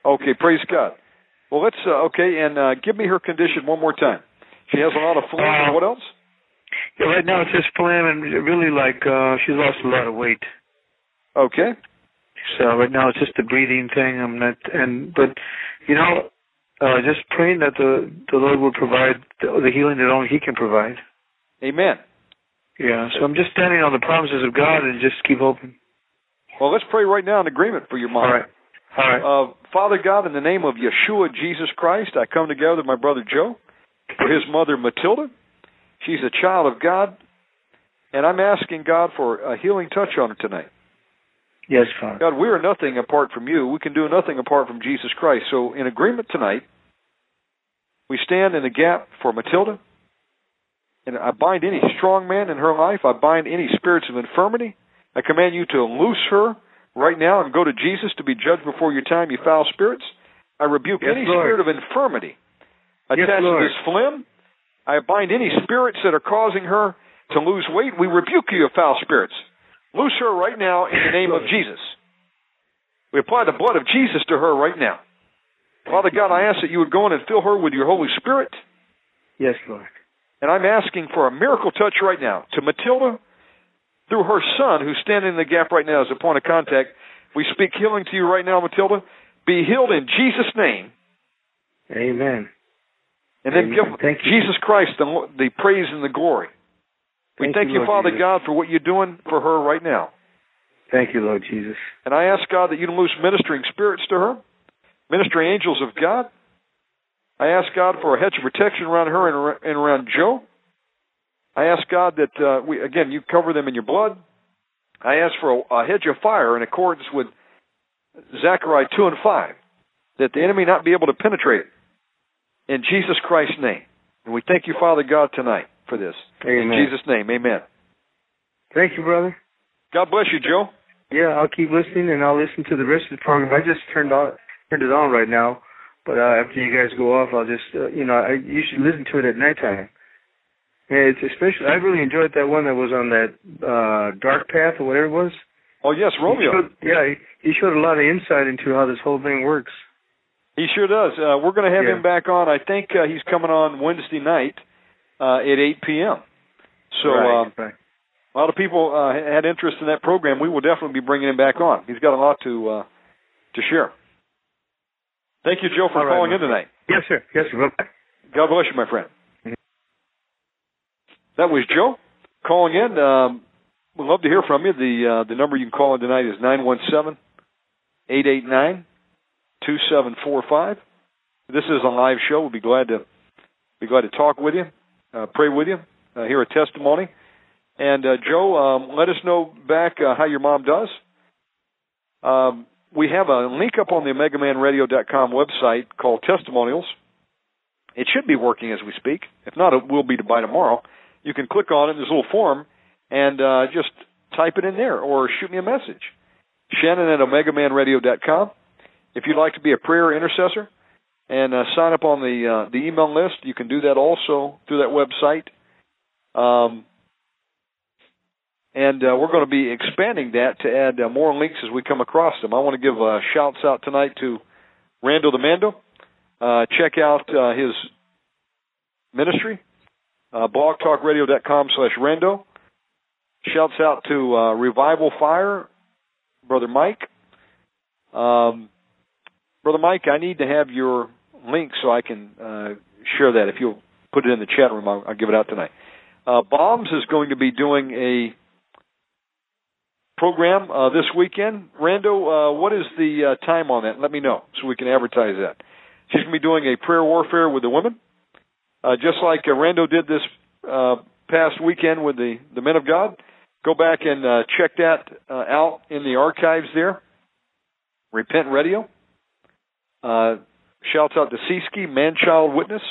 Okay, praise God. Well, let's uh, okay, and uh, give me her condition one more time. She has a lot of phlegm. Uh, what else? Yeah, right now it's just phlegm, and really like uh, she's lost a lot of weight. Okay. So right now it's just a breathing thing. I'm not, and but you know, uh, just praying that the the Lord will provide the, the healing that only He can provide. Amen. Yeah. So I'm just standing on the promises of God and just keep hoping. Well, let's pray right now in agreement for your mom. All right. All right. Uh, Father God, in the name of Yeshua Jesus Christ, I come together with my brother Joe for his mother Matilda. She's a child of God, and I'm asking God for a healing touch on her tonight. yes, Father. God, we are nothing apart from you. We can do nothing apart from Jesus Christ. So, in agreement tonight, we stand in the gap for Matilda, and I bind any strong man in her life. I bind any spirits of infirmity. I command you to loose her right now and go to Jesus to be judged before your time, you foul spirits. I rebuke Yes, any Lord. spirit of infirmity Yes, attached to this phlegm. I bind any spirits that are causing her to lose weight. We rebuke you, foul spirits. Loose her right now in the name of Jesus. We apply the blood of Jesus to her right now. Father God, I ask that you would go in and fill her with your Holy Spirit. Yes, Lord. And I'm asking for a miracle touch right now to Matilda through her son who's standing in the gap right now as a point of contact. We speak healing to you right now, Matilda. Be healed in Jesus' name. Amen. And then Amen. give Thank you. Jesus Christ the, the praise and the glory. We Thank you, you, Lord Father Jesus. God, for what you're doing for her right now. Thank you, Lord Jesus. And I ask God that you loose ministering spirits to her, ministering angels of God. I ask God for a hedge of protection around her and around Joe. I ask God that uh, we again you cover them in your blood. I ask for a, a hedge of fire in accordance with Zechariah two and five, that the enemy not be able to penetrate. In Jesus Christ's name, and we thank you, Father God, tonight for this. Amen. In Jesus' name, Amen. Thank you, brother. God bless you, Joe. Yeah, I'll keep listening and I'll listen to the rest of the program. I just turned on turned it on right now, but uh, after you guys go off, I'll just uh, you know I you should listen to it at nighttime. Yeah, it's especially I really enjoyed that one that was on that uh dark path or whatever it was. Oh yes, He Romeo. showed, yeah, he, he showed a lot of insight into how this whole thing works. He sure does. Uh, we're going to have Yeah. him back on. I think uh, he's coming on Wednesday night uh, at 8 p.m. So right, um, right. a lot of people uh, had interest in that program. We will definitely be bringing him back on. He's got a lot to uh, to share. Thank you, Joe, for All right, calling my in tonight. Yes, sir. Yes, sir. God bless you, my friend. That was Joe calling in. Um, we'd love to hear from you. The uh, the number you can call in tonight is nine one seven eight eight nine two seven four five. This is a live show. We'll be glad to be glad to talk with you, uh, pray with you, uh, hear a testimony. And uh, Joe, um, let us know back uh, how your mom does. Um, we have a link up on the OmegaManRadio.com website called Testimonials. It should be working as we speak. If not, it will be by tomorrow. You can click on it. There's a little form, and uh, just type it in there, or shoot me a message. Shannon at OmegaManRadio.com. If you'd like to be a prayer intercessor and uh, sign up on the uh, the email list, you can do that also through that website. Um, and uh, we're going to be expanding that to add uh, more links as we come across them. I want to give uh, shouts out tonight to Randall the Mando. Uh, check out uh, his ministry, uh, blogtalkradio.com slash Rando. Shouts out to uh, Revival Fire, Brother Mike. Um, Brother Mike, I need to have your link so I can uh, share that. If you'll put it in the chat room, I'll, I'll give it out tonight. Uh, Bombs is going to be doing a program uh, this weekend. Rando, uh, what is the uh, time on that? Let me know so we can advertise that. She's going to be doing a prayer warfare with the women, uh, just like uh, Rando did this uh, past weekend with the the men of God. Go back and uh, check that uh, out in the archives there. Repent Radio. Uh, shouts out to Seesky, Man-Child Witness.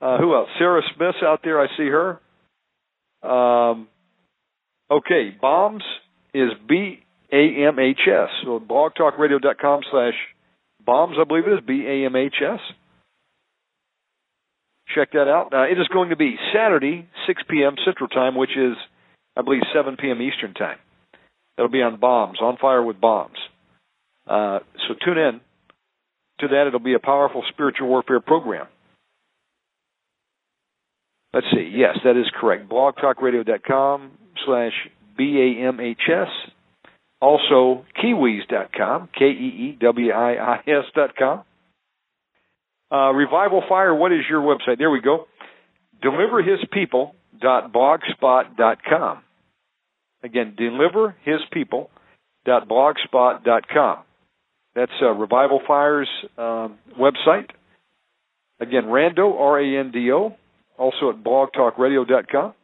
Uh, who else? Sarah Smith's out there. I see her. Um, okay, bombs is B A M H S. So blogtalkradio.com slash bombs, I believe it is B A M H S. Check that out. Uh, it is going to be Saturday, 6 p.m. Central Time, which is, I believe, 7 p.m. Eastern Time. It'll be on bombs, on fire with bombs. Uh, so tune in to that. It'll be a powerful spiritual warfare program. Let's see. Yes, that is correct. blogtalkradio.com slash B-A-M-H-S. Also, Keewiis.com, K-E-E-W-I-I-S dot com. Uh, Revival Fire, what is your website? There we go. Deliverhispeople.blogspot.com. Again, deliverhispeople.blogspot.com. That's uh, Revival Fire's um, website. Again, Rando, R-A-N-D-O, also at blogtalkradio.com.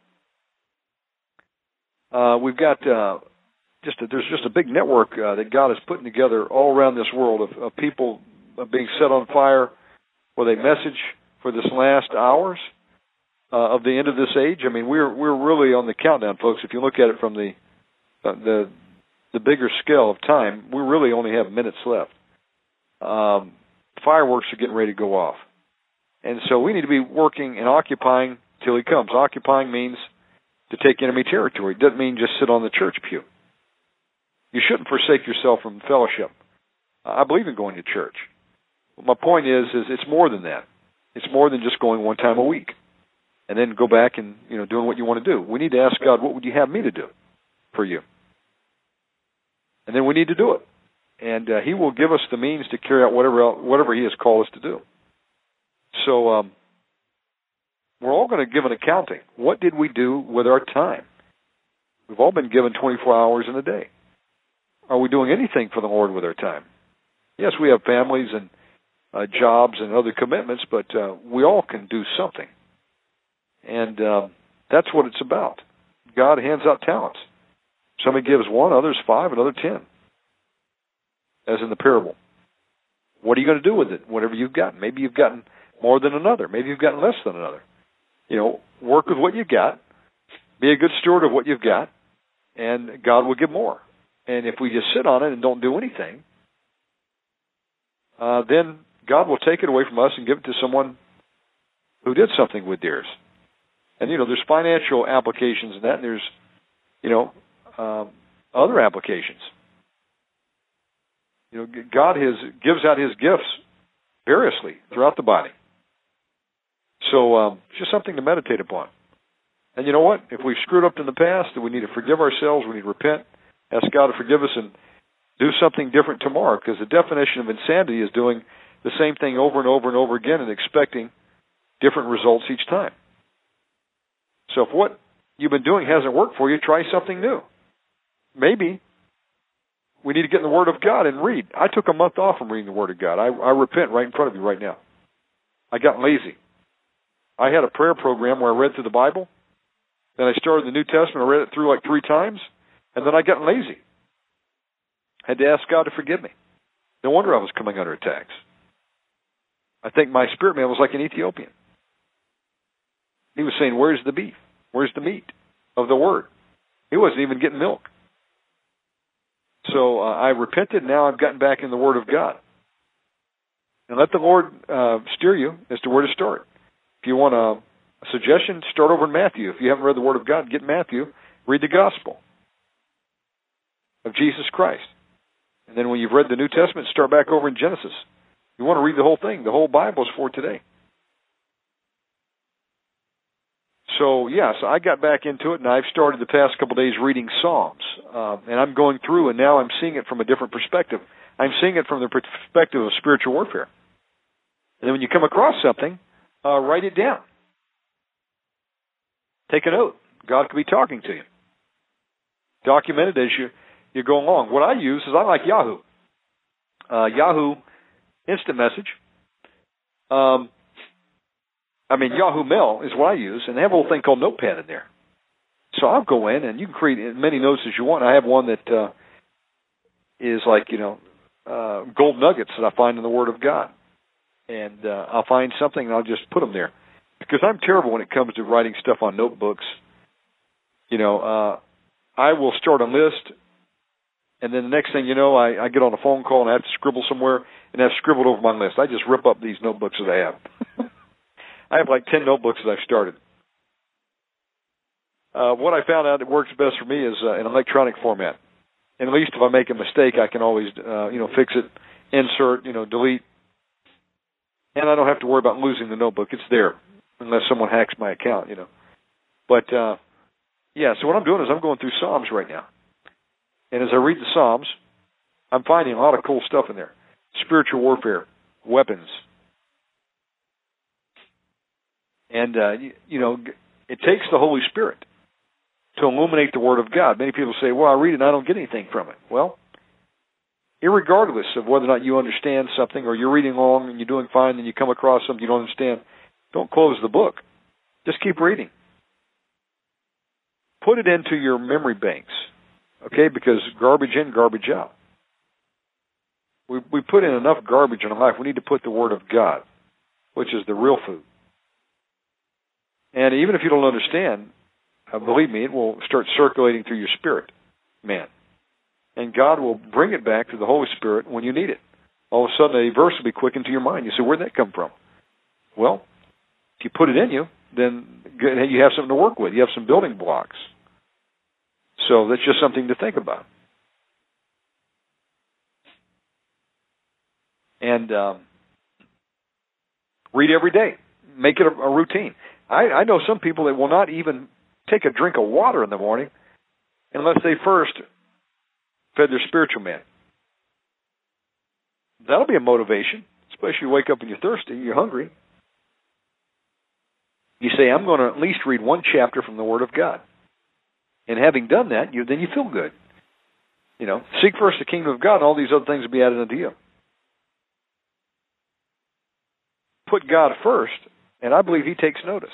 Uh, we've got uh, just a, there's just a big network uh, that God is putting together all around this world of, of people being set on fire with a message for this last hours uh, of the end of this age. I mean, we're we're really on the countdown, folks. If you look at it from the uh, the the bigger scale of time, we really only have minutes left. Um, fireworks are getting ready to go off, and so we need to be working and occupying till he comes. Occupying means to take enemy territory. It doesn't mean just sit on the church pew. You shouldn't forsake yourself from fellowship. I believe in going to church my point is, is it's more than that. It's more than just going one time a week, and then go back and you know doing what you want to do. We need to ask God, what would you have me to do for you? And then we need to do it, and uh, He will give us the means to carry out whatever else, whatever He has called us to do. So um, we're all going to give an accounting. What did we do with our time? We've all been given 24 hours in a day. Are we doing anything for the Lord with our time? Yes, we have families and uh, jobs and other commitments, but uh, we all can do something. And uh, that's what it's about. God hands out talents. Somebody gives one, others five, another ten, as in the parable. What are you going to do with it? Whatever you've gotten. Maybe you've gotten more than another. Maybe you've gotten less than another. You know, work with what you've got. Be a good steward of what you've got, and God will give more. And if we just sit on it and don't do anything, uh, then God will take it away from us and give it to someone who did something with theirs. And you know, there's financial applications in that, and there's you know um, other applications. You know, God has gives out His gifts variously throughout the body. So um, it's just something to meditate upon. And you know what? If we've screwed up in the past, then we need to forgive ourselves. We need to repent, ask God to forgive us, and do something different tomorrow. Because the definition of insanity is doing the same thing over and over and over again and expecting different results each time. So if what you've been doing hasn't worked for you, try something new. Maybe we need to get in the Word of God and read. I took a month off from reading the Word of God. I, I repent right in front of you right now. I got lazy. I had a prayer program where I read through the Bible. Then I started the New Testament. I read it through like three times. And then I got lazy. Had to ask God to forgive me. No wonder I was coming under attacks. I think my spirit man was like an Ethiopian. He was saying, Where's the beef? Where's the meat of the word? He wasn't even getting milk. So uh, I repented. Now I've gotten back in the Word of God. And let the Lord uh, steer you as to where to start. If you want a, a suggestion, start over in Matthew. If you haven't read the Word of God, get Matthew. Read the Gospel of Jesus Christ. And then when you've read the New Testament, start back over in Genesis. You want to read the whole thing. The whole Bible is for today. So yeah, so I got back into it, and I've started the past couple of days reading Psalms, uh, and I'm going through, and now I'm seeing it from a different perspective. I'm seeing it from the perspective of spiritual warfare. And then when you come across something, uh, write it down. Take a note. God could be talking to you. Document it as you you go along. What I use is I like Yahoo. Uh, Yahoo Instant Message. Um, I mean, Yahoo Mail is what I use, and they have a little thing called Notepad in there. So I'll go in, and you can create as many notes as you want. I have one that uh, is like you know uh, gold nuggets that I find in the Word of God, and uh, I'll find something and I'll just put them there because I'm terrible when it comes to writing stuff on notebooks. You know, uh, I will start a list, and then the next thing you know, I, I get on a phone call and I have to scribble somewhere, and I've scribbled over my list. I just rip up these notebooks that I have. I have like 10 notebooks that I've started. Uh, what I found out that works best for me is uh, an electronic format. And at least if I make a mistake, I can always, uh, you know, fix it, insert, you know, delete. And I don't have to worry about losing the notebook. It's there, unless someone hacks my account, you know. But, uh, yeah, so what I'm doing is I'm going through Psalms right now. And as I read the Psalms, I'm finding a lot of cool stuff in there. Spiritual warfare, weapons, and uh, you, you know, it takes the Holy Spirit to illuminate the Word of God. Many people say, "Well, I read it and I don't get anything from it." Well, regardless of whether or not you understand something, or you're reading along and you're doing fine, and you come across something you don't understand, don't close the book. Just keep reading. Put it into your memory banks, okay? Because garbage in, garbage out. We we put in enough garbage in our life. We need to put the Word of God, which is the real food. And even if you don't understand, uh, believe me, it will start circulating through your spirit, man. And God will bring it back to the Holy Spirit when you need it. All of a sudden, a verse will be quick into your mind. You say, Where'd that come from? Well, if you put it in you, then you have something to work with. You have some building blocks. So that's just something to think about. And um, read every day. Make it a, a routine. I, I know some people that will not even take a drink of water in the morning unless they first fed their spiritual man. That'll be a motivation, especially you wake up and you're thirsty, you're hungry. You say, I'm going to at least read one chapter from the Word of God. And having done that, you then you feel good. You know, seek first the kingdom of God, and all these other things will be added unto you. Put God first, and I believe He takes notice.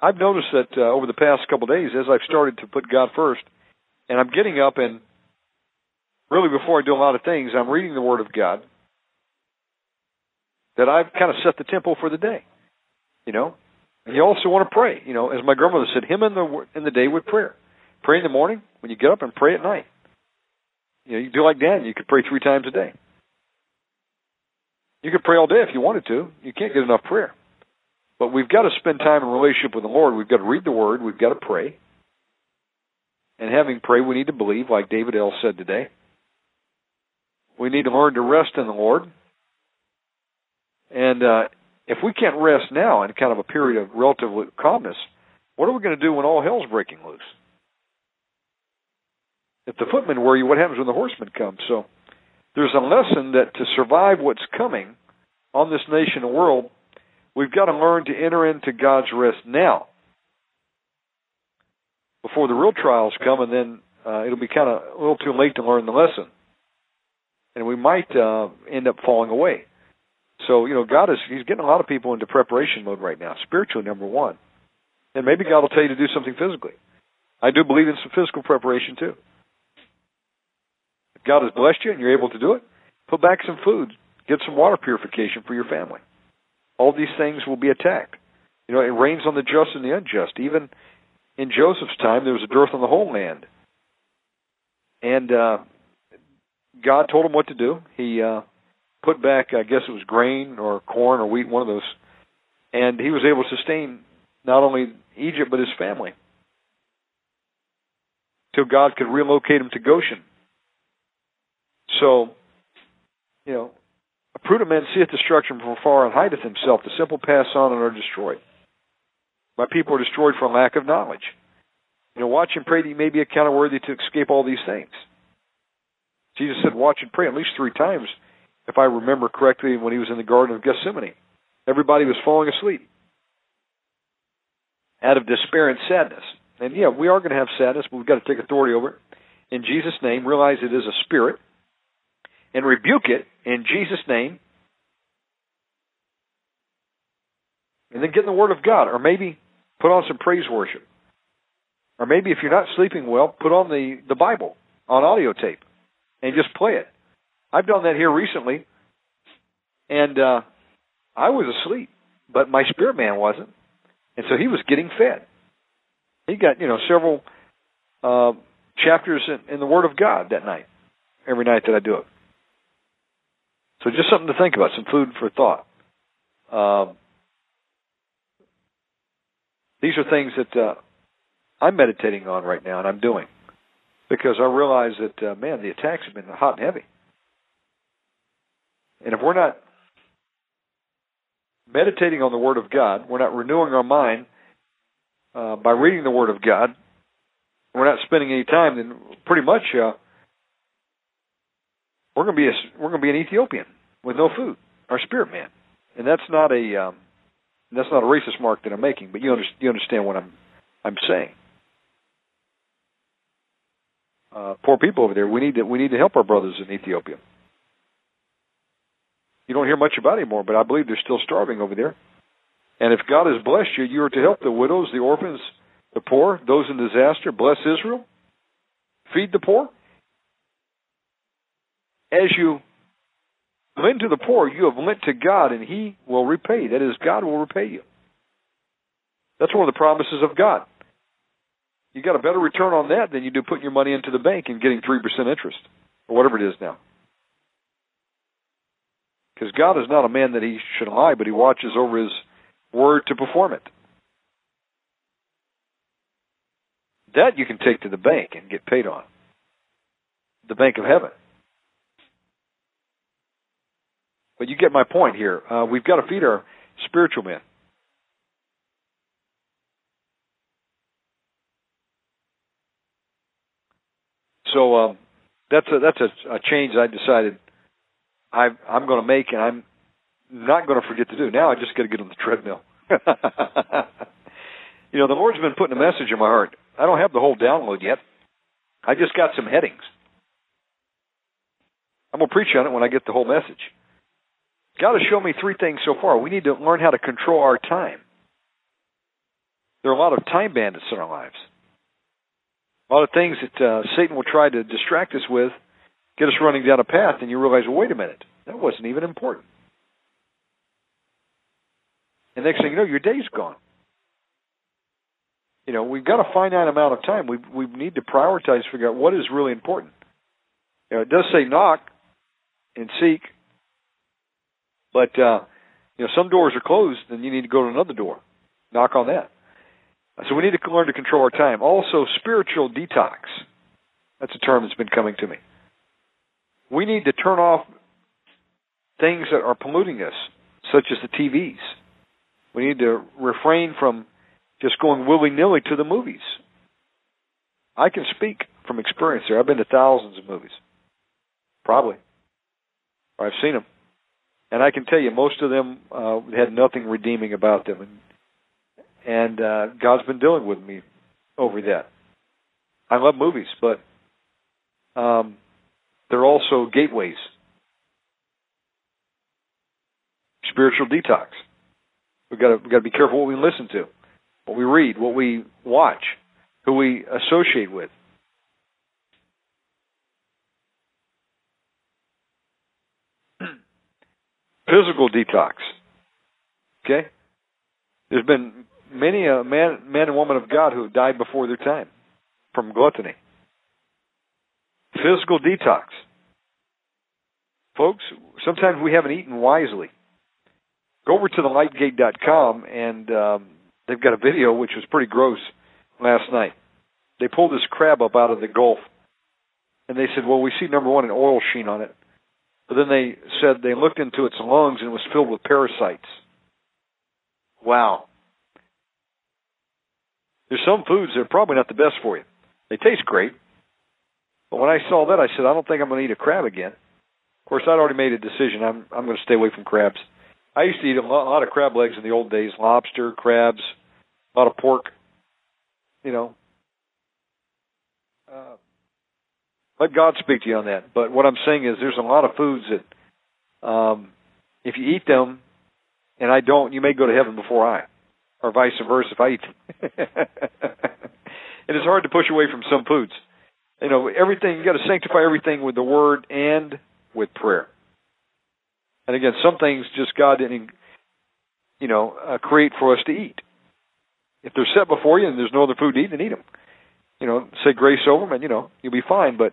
I've noticed that uh, over the past couple of days, as I've started to put God first, and I'm getting up and really before I do a lot of things, I'm reading the Word of God. That I've kind of set the tempo for the day, you know. And you also want to pray, you know, as my grandmother said, him in the in the day with prayer. Pray in the morning when you get up, and pray at night. You know, you do like Dan. You could pray three times a day. You could pray all day if you wanted to. You can't get enough prayer. But we've got to spend time in relationship with the Lord. We've got to read the Word. We've got to pray. And having prayed, we need to believe, like David L. said today. We need to learn to rest in the Lord. And uh, if we can't rest now in kind of a period of relative calmness, what are we going to do when all hell's breaking loose? If the footmen worry what happens when the horsemen come? So there's a lesson that to survive what's coming on this nation and world, We've got to learn to enter into God's rest now before the real trials come, and then uh, it'll be kind of a little too late to learn the lesson. And we might uh, end up falling away. So, you know, God is He's getting a lot of people into preparation mode right now, spiritually, number one. And maybe God will tell you to do something physically. I do believe in some physical preparation too. God has blessed you and you're able to do it, put back some food, get some water purification for your family all these things will be attacked. You know, it rains on the just and the unjust. Even in Joseph's time, there was a dearth on the whole land. And uh, God told him what to do. He uh, put back, I guess it was grain or corn or wheat, one of those. And he was able to sustain not only Egypt, but his family. Till God could relocate him to Goshen. So, you know, a prudent man seeth destruction from afar and hideth himself. The simple pass on and are destroyed. My people are destroyed for lack of knowledge. You know, watch and pray that you may be accounted worthy to escape all these things. Jesus said, watch and pray at least three times, if I remember correctly, when he was in the Garden of Gethsemane. Everybody was falling asleep out of despair and sadness. And yeah, we are going to have sadness, but we've got to take authority over it. In Jesus' name, realize it is a spirit and rebuke it in Jesus' name. And then get in the Word of God, or maybe put on some praise worship. Or maybe if you're not sleeping well, put on the, the Bible on audio tape and just play it. I've done that here recently, and uh, I was asleep, but my spirit man wasn't, and so he was getting fed. He got you know several uh, chapters in, in the Word of God that night, every night that I do it. So just something to think about, some food for thought. Um, these are things that uh, I'm meditating on right now, and I'm doing because I realize that uh, man, the attacks have been hot and heavy, and if we're not meditating on the Word of God, we're not renewing our mind uh, by reading the Word of God, we're not spending any time, then pretty much uh, we're going to be a, we're going to be an Ethiopian with no food, our spirit man, and that's not a um, that's not a racist mark that I'm making, but you, under, you understand what I'm I'm saying. Uh, poor people over there. We need to we need to help our brothers in Ethiopia. You don't hear much about anymore, but I believe they're still starving over there. And if God has blessed you, you are to help the widows, the orphans, the poor, those in disaster. Bless Israel. Feed the poor. As you lend to the poor, you have lent to God, and He will repay. That is, God will repay you. That's one of the promises of God. You got a better return on that than you do putting your money into the bank and getting three percent interest, or whatever it is now. Because God is not a man that he should lie, but he watches over his word to perform it. That you can take to the bank and get paid on. The bank of heaven. But you get my point here. Uh, we've got to feed our spiritual men. So um, that's a that's a, a change I decided I I'm going to make, and I'm not going to forget to do. Now I just got to get on the treadmill. you know, the Lord's been putting a message in my heart. I don't have the whole download yet. I just got some headings. I'm going to preach on it when I get the whole message. God has shown me three things so far. We need to learn how to control our time. There are a lot of time bandits in our lives. A lot of things that uh, Satan will try to distract us with, get us running down a path, and you realize, well, wait a minute, that wasn't even important. And next thing you know, your day's gone. You know, we've got a finite amount of time. We we need to prioritize, figure out what is really important. You know, it does say knock and seek, but uh, you know, some doors are closed, and you need to go to another door. Knock on that. So we need to learn to control our time. Also, spiritual detox. That's a term that's been coming to me. We need to turn off things that are polluting us, such as the TVs. We need to refrain from just going willy nilly to the movies. I can speak from experience there. I've been to thousands of movies. Probably. Or I've seen them. And I can tell you, most of them uh, had nothing redeeming about them. And, and uh, God's been dealing with me over that. I love movies, but um, they're also gateways. Spiritual detox. We've got to, got to be careful what we listen to, what we read, what we watch, who we associate with. Physical detox. Okay? There's been many a man, man and woman of God who have died before their time from gluttony. Physical detox. Folks, sometimes we haven't eaten wisely. Go over to thelightgate.com and um, they've got a video which was pretty gross last night. They pulled this crab up out of the Gulf and they said, well, we see number one an oil sheen on it, but then they said they looked into its lungs and it was filled with parasites. Wow. There's some foods that are probably not the best for you. They taste great, but when I saw that, I said, I don't think I'm going to eat a crab again. Of course, I'd already made a decision. I'm I'm going to stay away from crabs. I used to eat a lot, of crab legs in the old days, lobster, crabs, a lot of pork. You know, uh, let God speak to you on that. But what I'm saying is, there's a lot of foods that, um, if you eat them, and I don't, you may go to heaven before I, or vice versa. If I eat, them. it is hard to push away from some foods. You know, everything you got to sanctify everything with the Word and with prayer. And again, some things just God didn't, you know, uh, create for us to eat. If they're set before you and there's no other food to eat, then eat them. You know, say grace over them, and you know you'll be fine. But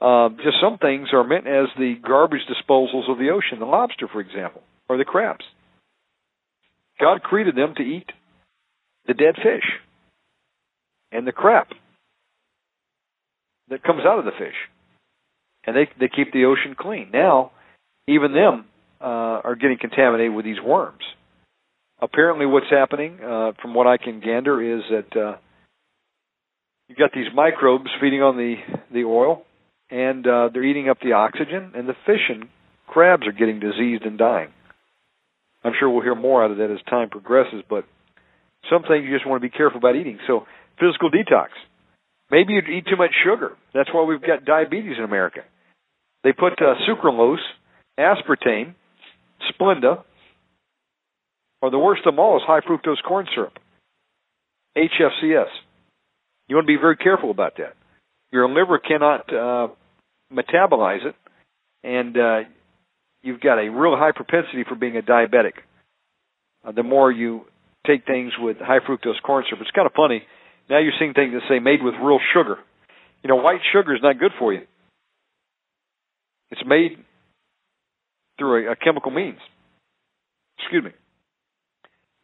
um, just some things are meant as the garbage disposals of the ocean. The lobster, for example, or the crabs. God created them to eat the dead fish and the crap that comes out of the fish, and they they keep the ocean clean. Now even them uh, are getting contaminated with these worms. Apparently, what's happening, uh, from what I can gander, is that uh, you've got these microbes feeding on the the oil, and uh, they're eating up the oxygen, and the fish and crabs are getting diseased and dying. I'm sure we'll hear more out of that as time progresses, but some things you just want to be careful about eating. So, physical detox. Maybe you eat too much sugar. That's why we've got diabetes in America. They put uh, sucralose aspartame, Splenda, or the worst of them all is high fructose corn syrup, HFCS. You want to be very careful about that. Your liver cannot uh, metabolize it, and uh, you've got a real high propensity for being a diabetic. Uh, the more you take things with high fructose corn syrup, it's kind of funny. Now you're seeing things that say made with real sugar. You know, white sugar is not good for you. It's made through a, a chemical means. Excuse me.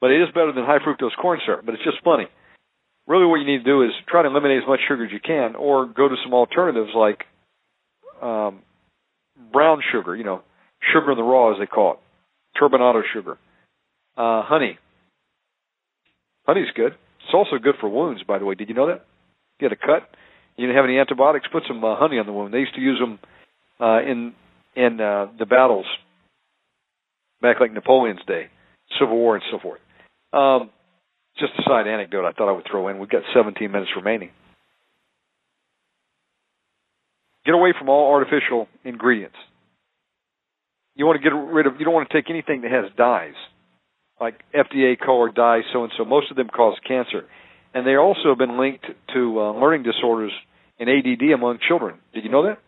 But it is better than high fructose corn syrup. But it's just funny. Really, what you need to do is try to eliminate as much sugar as you can, or go to some alternatives like um, brown sugar. You know, sugar in the raw, as they call it, turbinado sugar, uh, honey. Honey's good. It's also good for wounds, by the way. Did you know that? Get a cut. You didn't have any antibiotics. Put some uh, honey on the wound. They used to use them uh, in in uh, the battles back like Napoleon's day, Civil War, and so forth. Um, just a side anecdote I thought I would throw in. We've got 17 minutes remaining. Get away from all artificial ingredients. You want to get rid of. You don't want to take anything that has dyes, like FDA color dye, so and so. Most of them cause cancer, and they also have been linked to uh, learning disorders and ADD among children. Did you know that?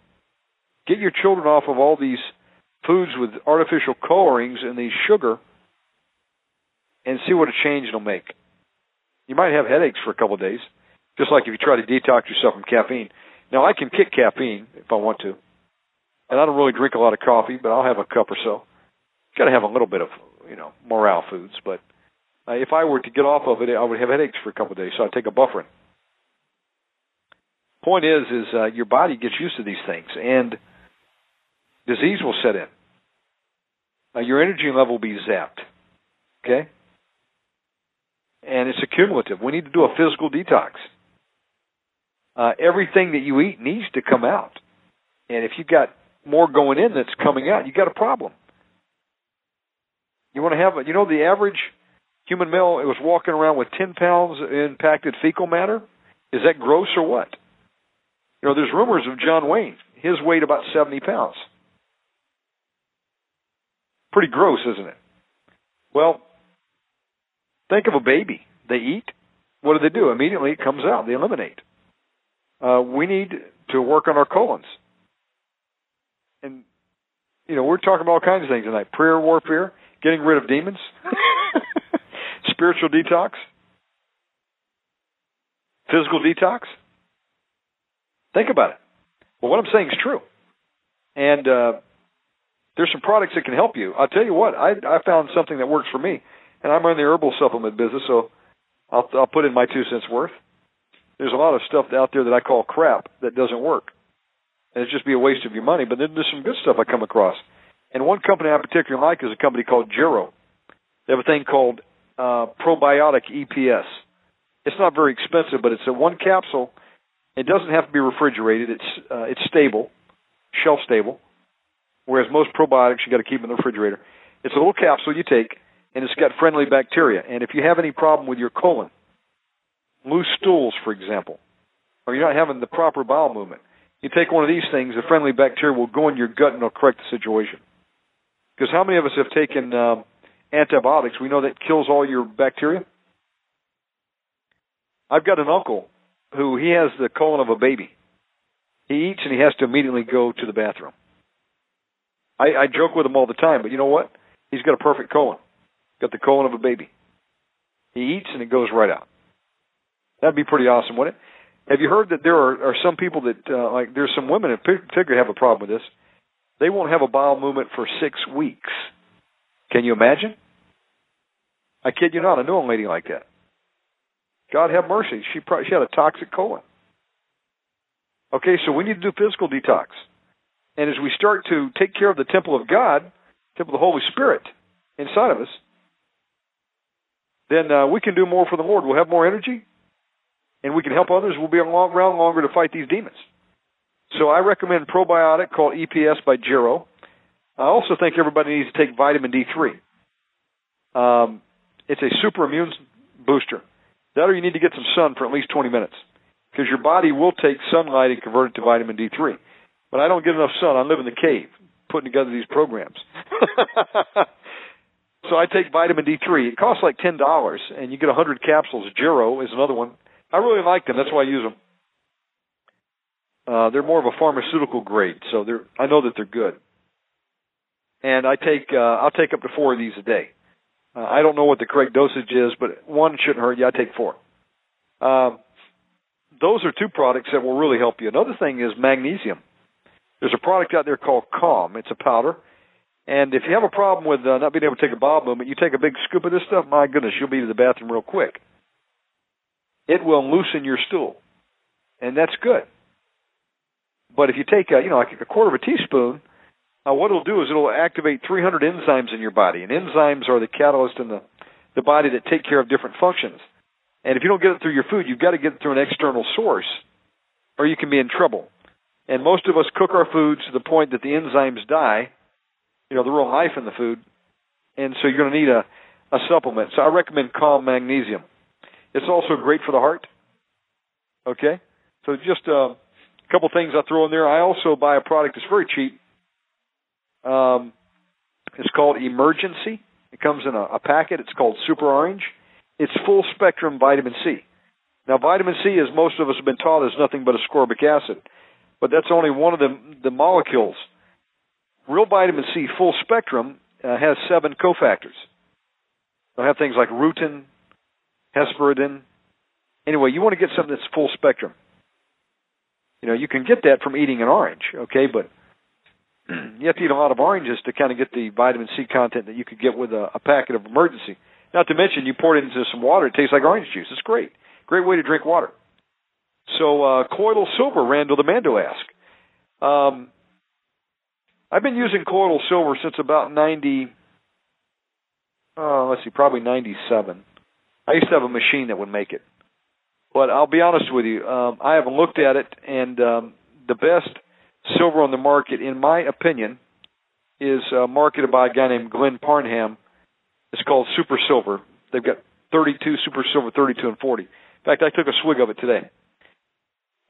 Get your children off of all these foods with artificial colorings and the sugar and see what a change it'll make. You might have headaches for a couple of days, just like if you try to detox yourself from caffeine. Now, I can kick caffeine if I want to. And I don't really drink a lot of coffee, but I'll have a cup or so. Got to have a little bit of, you know, morale foods. But uh, if I were to get off of it, I would have headaches for a couple of days, so I'd take a bufferin. Point is, is uh, your body gets used to these things, and disease will set in. Uh, your energy level will be zapped. Okay? And it's accumulative. We need to do a physical detox. Uh, everything that you eat needs to come out. And if you've got more going in that's coming out, you've got a problem. You want to have, a, you know, the average human male was walking around with 10 pounds impacted fecal matter. Is that gross or what? You know, there's rumors of John Wayne. His weight about 70 pounds. Pretty gross, isn't it? Well, think of a baby. They eat. What do they do? Immediately it comes out. They eliminate. Uh, we need to work on our colons. And, you know, we're talking about all kinds of things tonight. Prayer warfare, getting rid of demons, spiritual detox, physical detox. Think about it. Well, what I'm saying is true. And uh, there's some products that can help you. I'll tell you what, I I found something that works for me, and I'm in the herbal supplement business, so I'll I'll put in my two cents worth. There's a lot of stuff out there that I call crap that doesn't work. and it'd just be a waste of your money. But then there's some good stuff I come across. And one company I particularly like is a company called Jarrow. They have a thing called uh, probiotic EPS. It's not very expensive, but it's a one capsule. It doesn't have to be refrigerated. It's uh, it's stable, shelf stable. Whereas most probiotics you got to keep in the refrigerator. It's a little capsule you take, and it's got friendly bacteria. And if you have any problem with your colon, loose stools, for example, or you're not having the proper bowel movement, you take one of these things, the friendly bacteria will go in your gut and it'll correct the situation. Because how many of us have taken um, antibiotics? We know that kills all your bacteria. I've got an uncle who he has the colon of a baby. He eats and he has to immediately go to the bathroom. I, I joke with him all the time, but you know what? He's got a perfect colon. Got the colon of a baby. He eats and it goes right out. That'd be pretty awesome, wouldn't it? Have you heard that there are, are some people that uh, like there's some women in particular have a problem with this. They won't have a bowel movement for six weeks. Can you imagine? I kid you not. I know a lady like that. God have mercy. She probably, she had a toxic colon. Okay, so we need to do physical detox. And as we start to take care of the temple of God, temple of the Holy Spirit inside of us, then uh, we can do more for the Lord. We'll have more energy, and we can help others. We'll be around longer to fight these demons. So I recommend probiotic called EPS by Jarrow. I also think everybody needs to take vitamin D3. Um, it's a super immune booster. That or you need to get some sun for at least 20 minutes because your body will take sunlight and convert it to vitamin D3. But I don't get enough sun. I live in the cave putting together these programs. so I take vitamin D3. It costs like $10 and you get a 100 capsules. Jarrow is another one. I really like them. That's why I use them. Uh, they're more of a pharmaceutical grade, so they're I know that they're good. And I take uh, I'll take up to four of these a day. Uh, I don't know what the correct dosage is, but one shouldn't hurt you. I take four. Um, those are two products that will really help you. Another thing is magnesium. There's a product out there called Calm. It's a powder. And if you have a problem with uh, not being able to take a bowel movement, you take a big scoop of this stuff, my goodness, you'll be to the bathroom real quick. It will loosen your stool. And that's good. But if you take a, you know, like a quarter of a teaspoon, uh, what it'll do is it'll activate 300 enzymes in your body, and enzymes are the catalyst in the the body that take care of different functions. And if you don't get it through your food, you've got to get it through an external source, or you can be in trouble. And most of us cook our foods to the point that the enzymes die, you know, the real life in the food, and so you're going to need a a supplement. So I recommend Calm Magnesium. It's also great for the heart. Okay, so just uh, a couple things I throw in there. I also buy a product that's very cheap. Um, it's called Emergen-C. It comes in a, a packet. It's called Super Orange. It's full spectrum vitamin C. Now, vitamin C, as most of us have been taught, is nothing but ascorbic acid, but that's only one of the, the molecules. Real vitamin C, full spectrum, uh, has seven cofactors. They'll have things like rutin, hesperidin. Anyway, you want to get something that's full spectrum. You know, you can get that from eating an orange, okay, but you have to eat a lot of oranges to kind of get the vitamin C content that you could get with a, a packet of Emergen-C. Not to mention, you pour it into some water, it tastes like orange juice. It's great. Great way to drink water. So, uh, colloidal silver, Randall the Mando asked. Um, I've been using colloidal silver since about 90, uh, let's see, probably 97. I used to have a machine that would make it. But I'll be honest with you, um, I haven't looked at it, and um, the best silver on the market, in my opinion, is uh, marketed by a guy named Glenn Parnham. It's called Super Silver. They've got 32 Super Silver, 32 and 40. In fact, I took a swig of it today.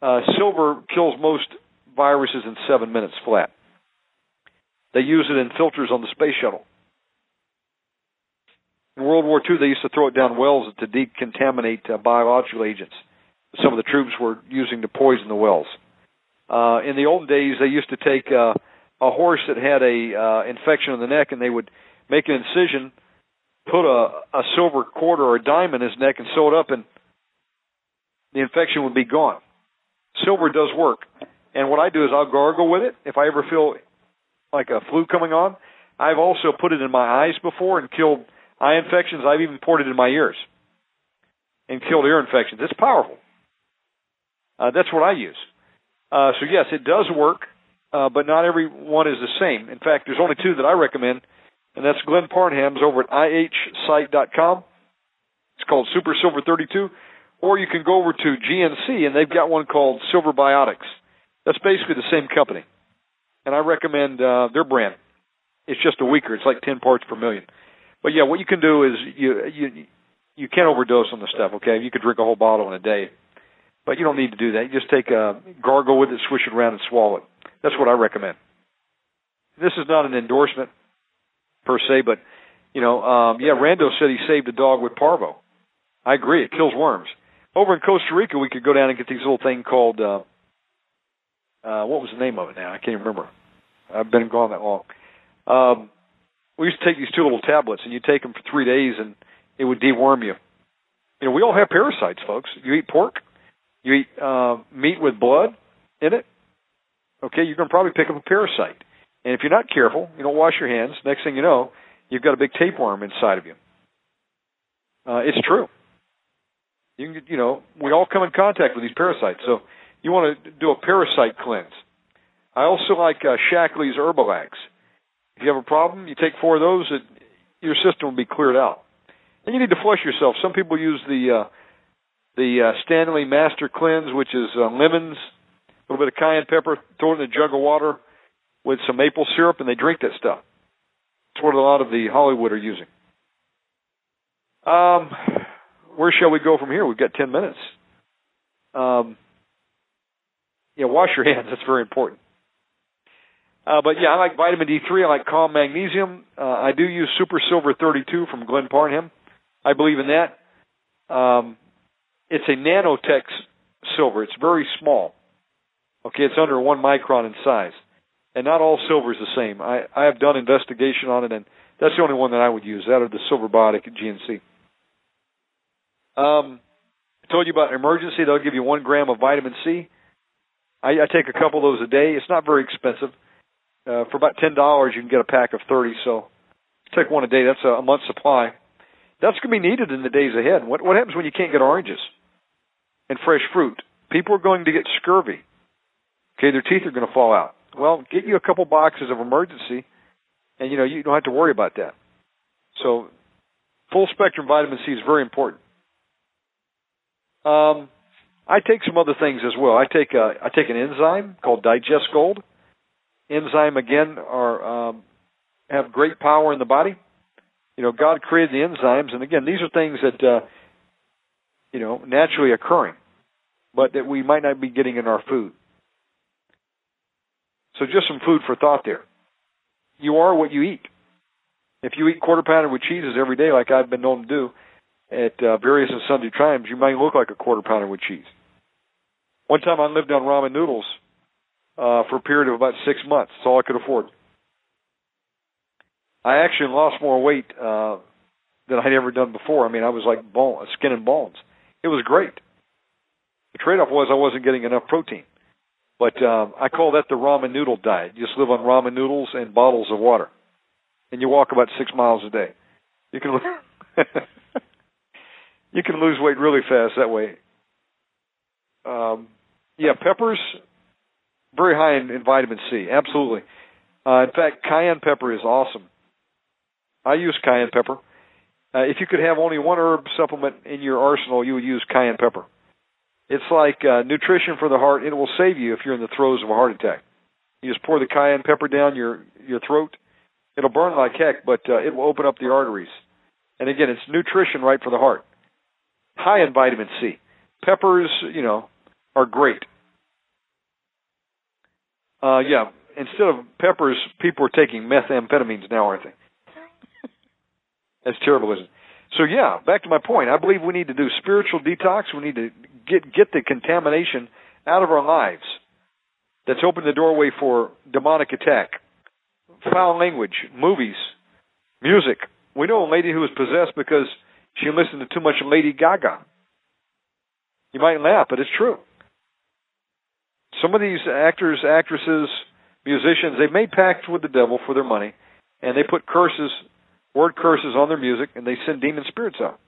Uh, silver kills most viruses in seven minutes flat. They use it in filters on the space shuttle. In World War II, they used to throw it down wells to decontaminate uh, biological agents. Some of the troops were using to poison the wells. Uh, in the old days, they used to take uh, a horse that had a uh, infection in the neck, and they would make an incision, put a, a silver quarter or a dime in his neck, and sew it up, and the infection would be gone. Silver does work, and what I do is I'll gargle with it if I ever feel like a flu coming on. I've also put it in my eyes before and killed eye infections. I've even poured it in my ears and killed ear infections. It's powerful. Uh, that's what I use. Uh, so yes, it does work. uh, but not every one is the same. In fact, there's only two that I recommend, and that's Glenn Parham's over at ihsite.com. It's called Super Silver 32, or you can go over to GNC and they've got one called Silver Biotics. That's basically the same company, and I recommend uh, their brand. It's just a weaker. It's like 10 parts per million. But yeah, what you can do is you you you can't overdose on the stuff. Okay, you could drink a whole bottle in a day, but you don't need to do that. You just take a gargle with it, swish it around, and swallow it. That's what I recommend. This is not an endorsement per se, but you know, um, yeah, Rando said he saved a dog with parvo. I agree, it kills worms. Over in Costa Rica, we could go down and get these little thing called uh, uh, what was the name of it now? I can't remember. I've been gone that long. Um, we used to take these two little tablets, and you take them for three days, and it would deworm you. You know, we all have parasites, folks. You eat pork, you eat uh, meat with blood in it. Okay, you're going to probably pick up a parasite, and if you're not careful, you don't wash your hands. Next thing you know, you've got a big tapeworm inside of you. Uh, it's true. You can, you know, we all come in contact with these parasites, so you want to do a parasite cleanse. I also like uh, Shaklee's Herbalax. If you have a problem, you take four of those, it, your system will be cleared out. And you need to flush yourself. Some people use the uh, the uh, Stanley Master Cleanse, which is uh, lemons, a little bit of cayenne pepper, throw it in a jug of water with some maple syrup, and they drink that stuff. It's what a lot of the Hollywood are using. Um, where shall we go from here? We've got ten minutes. Um, yeah, wash your hands. That's very important. Uh, but yeah, I like vitamin D3. I like calm magnesium. Uh, I do use Super Silver 32 from Glenn Parham. I believe in that. Um, it's a nanotech silver. It's very small. Okay, it's under one micron in size, and not all silver is the same. I, I have done investigation on it, and that's the only one that I would use. That or the Silver Biotic at GNC. Um, I told you about Emergen-C. They'll give you one gram of vitamin C. I, I take a couple of those a day. It's not very expensive. Uh, for about ten dollars, you can get a pack of thirty. So take one a day. That's a, a month's supply. That's going to be needed in the days ahead. What what happens when you can't get oranges and fresh fruit? People are going to get scurvy. Okay, their teeth are going to fall out. Well, get you a couple boxes of Emergen-C, and you know you don't have to worry about that. So, full spectrum vitamin C is very important. Um, I take some other things as well. I take a, I take an enzyme called Digest Gold enzyme again are um, have great power in the body. You know, God created the enzymes, and again, these are things that uh, you know naturally occurring, but that we might not be getting in our food. So, just some food for thought there. You are what you eat. If you eat quarter pounder with cheeses every day, like I've been known to do at uh, various and sundry times, you might look like a quarter pounder with cheese. One time I lived on ramen noodles uh, for a period of about six months. That's all I could afford. I actually lost more weight uh, than I'd ever done before. I mean, I was like bone, skin and bones. It was great. The trade-off was I wasn't getting enough protein. But um, I call that the ramen noodle diet. You just live on ramen noodles and bottles of water, and you walk about six miles a day. You can you can lose weight really fast that way. Um, yeah, peppers very high in, in vitamin C. Absolutely. Uh, in fact, cayenne pepper is awesome. I use cayenne pepper. Uh, if you could have only one herb supplement in your arsenal, you would use cayenne pepper. It's like uh, nutrition for the heart. It will save you if you're in the throes of a heart attack. You just pour the cayenne pepper down your your throat. It'll burn like heck, but uh, it will open up the arteries. And again, it's nutrition right for the heart. High in vitamin C. Peppers, you know, are great. Uh, yeah, instead of peppers, people are taking methamphetamines now, aren't they? That's terrible, isn't it? So yeah, back to my point. I believe we need to do spiritual detox. We need to get get the contamination out of our lives. That's opened the doorway for demonic attack, foul language, movies, music. We know a lady who was possessed because she listened to too much Lady Gaga. You might laugh, but it's true some of these actors, actresses, musicians, they've made pacts with the devil for their money, and they put curses, word curses on their music, and they send demon spirits out.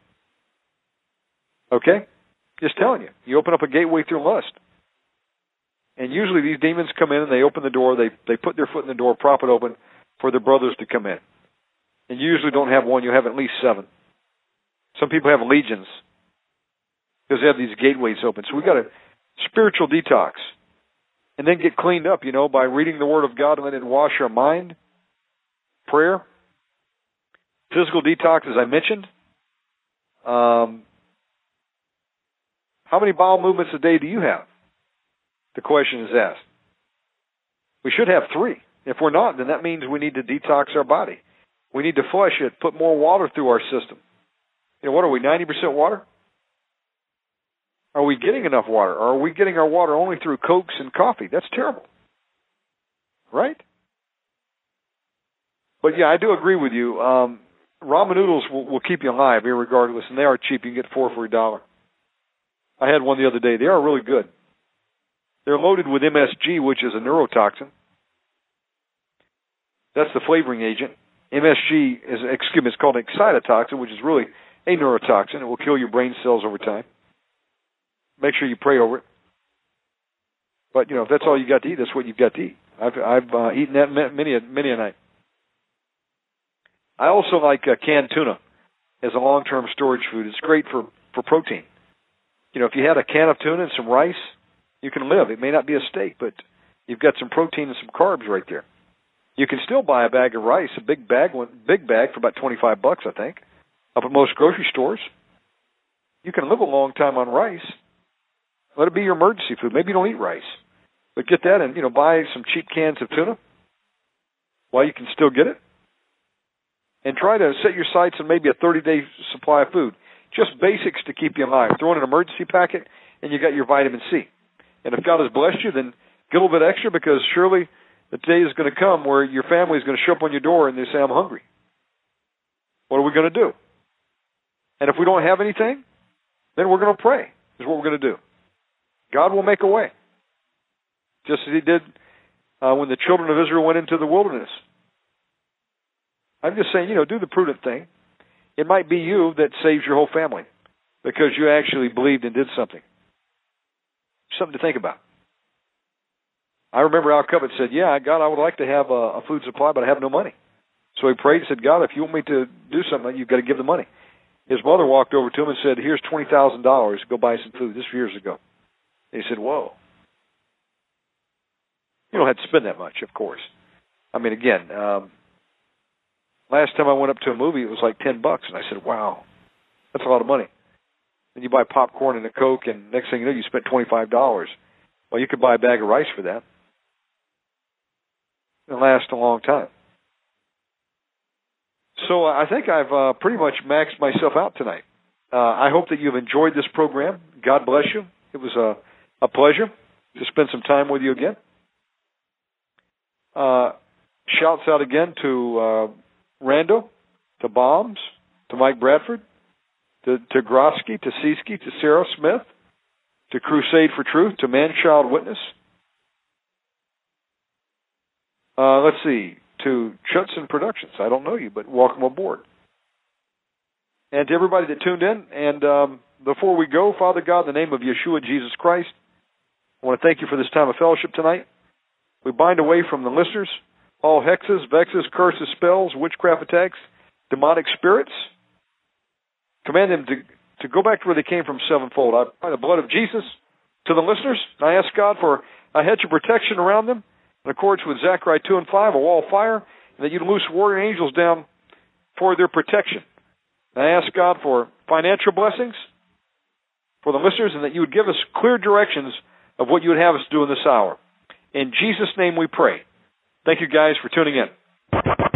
Okay? Just telling you. You open up a gateway through lust. And usually these demons come in and they open the door, they they put their foot in the door, prop it open for their brothers to come in. And you usually don't have one, you have at least seven. Some people have legions because they have these gateways open. So we've got a spiritual detox. And then get cleaned up, you know, by reading the Word of God and letting it wash our mind. Prayer. Physical detox, as I mentioned. Um, how many bowel movements a day do you have? The question is asked. We should have three. If we're not, then that means we need to detox our body. We need to flush it, put more water through our system. Know, what are we, 90% water? Are we getting enough water? Or are we getting our water only through Cokes and coffee? That's terrible. Right? But yeah, I do agree with you. Um, ramen noodles will, will keep you alive, regardless, and they are cheap. You can get four for a dollar. I had one the other day. They are really good. They're loaded with MSG, which is a neurotoxin. That's the flavoring agent. MSG is, excuse me, it's called excitotoxin, which is really a neurotoxin. It will kill your brain cells over time. Make sure you pray over it. But you know, if that's all you got to eat, that's what you've got to eat. I've I've uh, eaten that many a many a night. I also like uh, canned tuna as a long-term storage food. It's great for for protein. You know, if you had a can of tuna and some rice, you can live. It may not be a steak, but you've got some protein and some carbs right there. You can still buy a bag of rice, a big bag, one big bag for about twenty-five bucks, I think, up at most grocery stores. You can live a long time on rice. Let it be your Emergen-C food. Maybe you don't eat rice, but get that and you know buy some cheap cans of tuna while you can still get it, and try to set your sights on maybe a 30-day supply of food. Just basics to keep you alive. Throw in an emergency packet, and you got your vitamin C. And if God has blessed you, then get a little bit extra because surely the day is going to come where your family is going to show up on your door and they say, "I'm hungry." What are we going to do? And if we don't have anything, then we're going to pray. Is what we're going to do. God will make a way. Just as he did uh, when the children of Israel went into the wilderness. I'm just saying, you know, do the prudent thing. It might be you that saves your whole family because you actually believed and did something. Something to think about. I remember Al Cubbett said, "Yeah, God, I would like to have a, a food supply, but I have no money." So he prayed and said, "God, if you want me to do something, you've got to give the money." His mother walked over to him and said, "Here's twenty thousand dollars. Go buy some food." This was years ago. He said, Whoa. You don't have to spend that much, of course. I mean, again, um, last time I went up to a movie, it was like 10 bucks. And I said, Wow, that's a lot of money. Then you buy popcorn and a Coke, and next thing you know, you spent $25. Well, you could buy a bag of rice for that. It'll last a long time. So uh, I think I've uh, pretty much maxed myself out tonight. Uh, I hope that you've enjoyed this program. God bless you. It was a a pleasure to spend some time with you again. Uh, shouts out again to uh, Rando, to Bombs, to Mike Bradford, to, to Grosky, to Seesky, to Sarah Smith, to Crusade for Truth, to Manchild Witness. Uh, let's see, to Chutson Productions. I don't know you, but welcome aboard. And to everybody that tuned in. And um, before we go, Father God, in the name of Yeshua Jesus Christ, I want to thank you for this time of fellowship tonight. We bind away from the listeners all hexes, vexes, curses, spells, witchcraft attacks, demonic spirits. Command them to, to go back to where they came from sevenfold. I apply the blood of Jesus to the listeners. I ask God for a hedge of protection around them in accordance with Zechariah 2 and 5, a wall of fire, and that you'd loose warrior angels down for their protection. And I ask God for financial blessings for the listeners and that you would give us clear directions of what you would have us do in this hour. In Jesus' name we pray. Thank you guys for tuning in.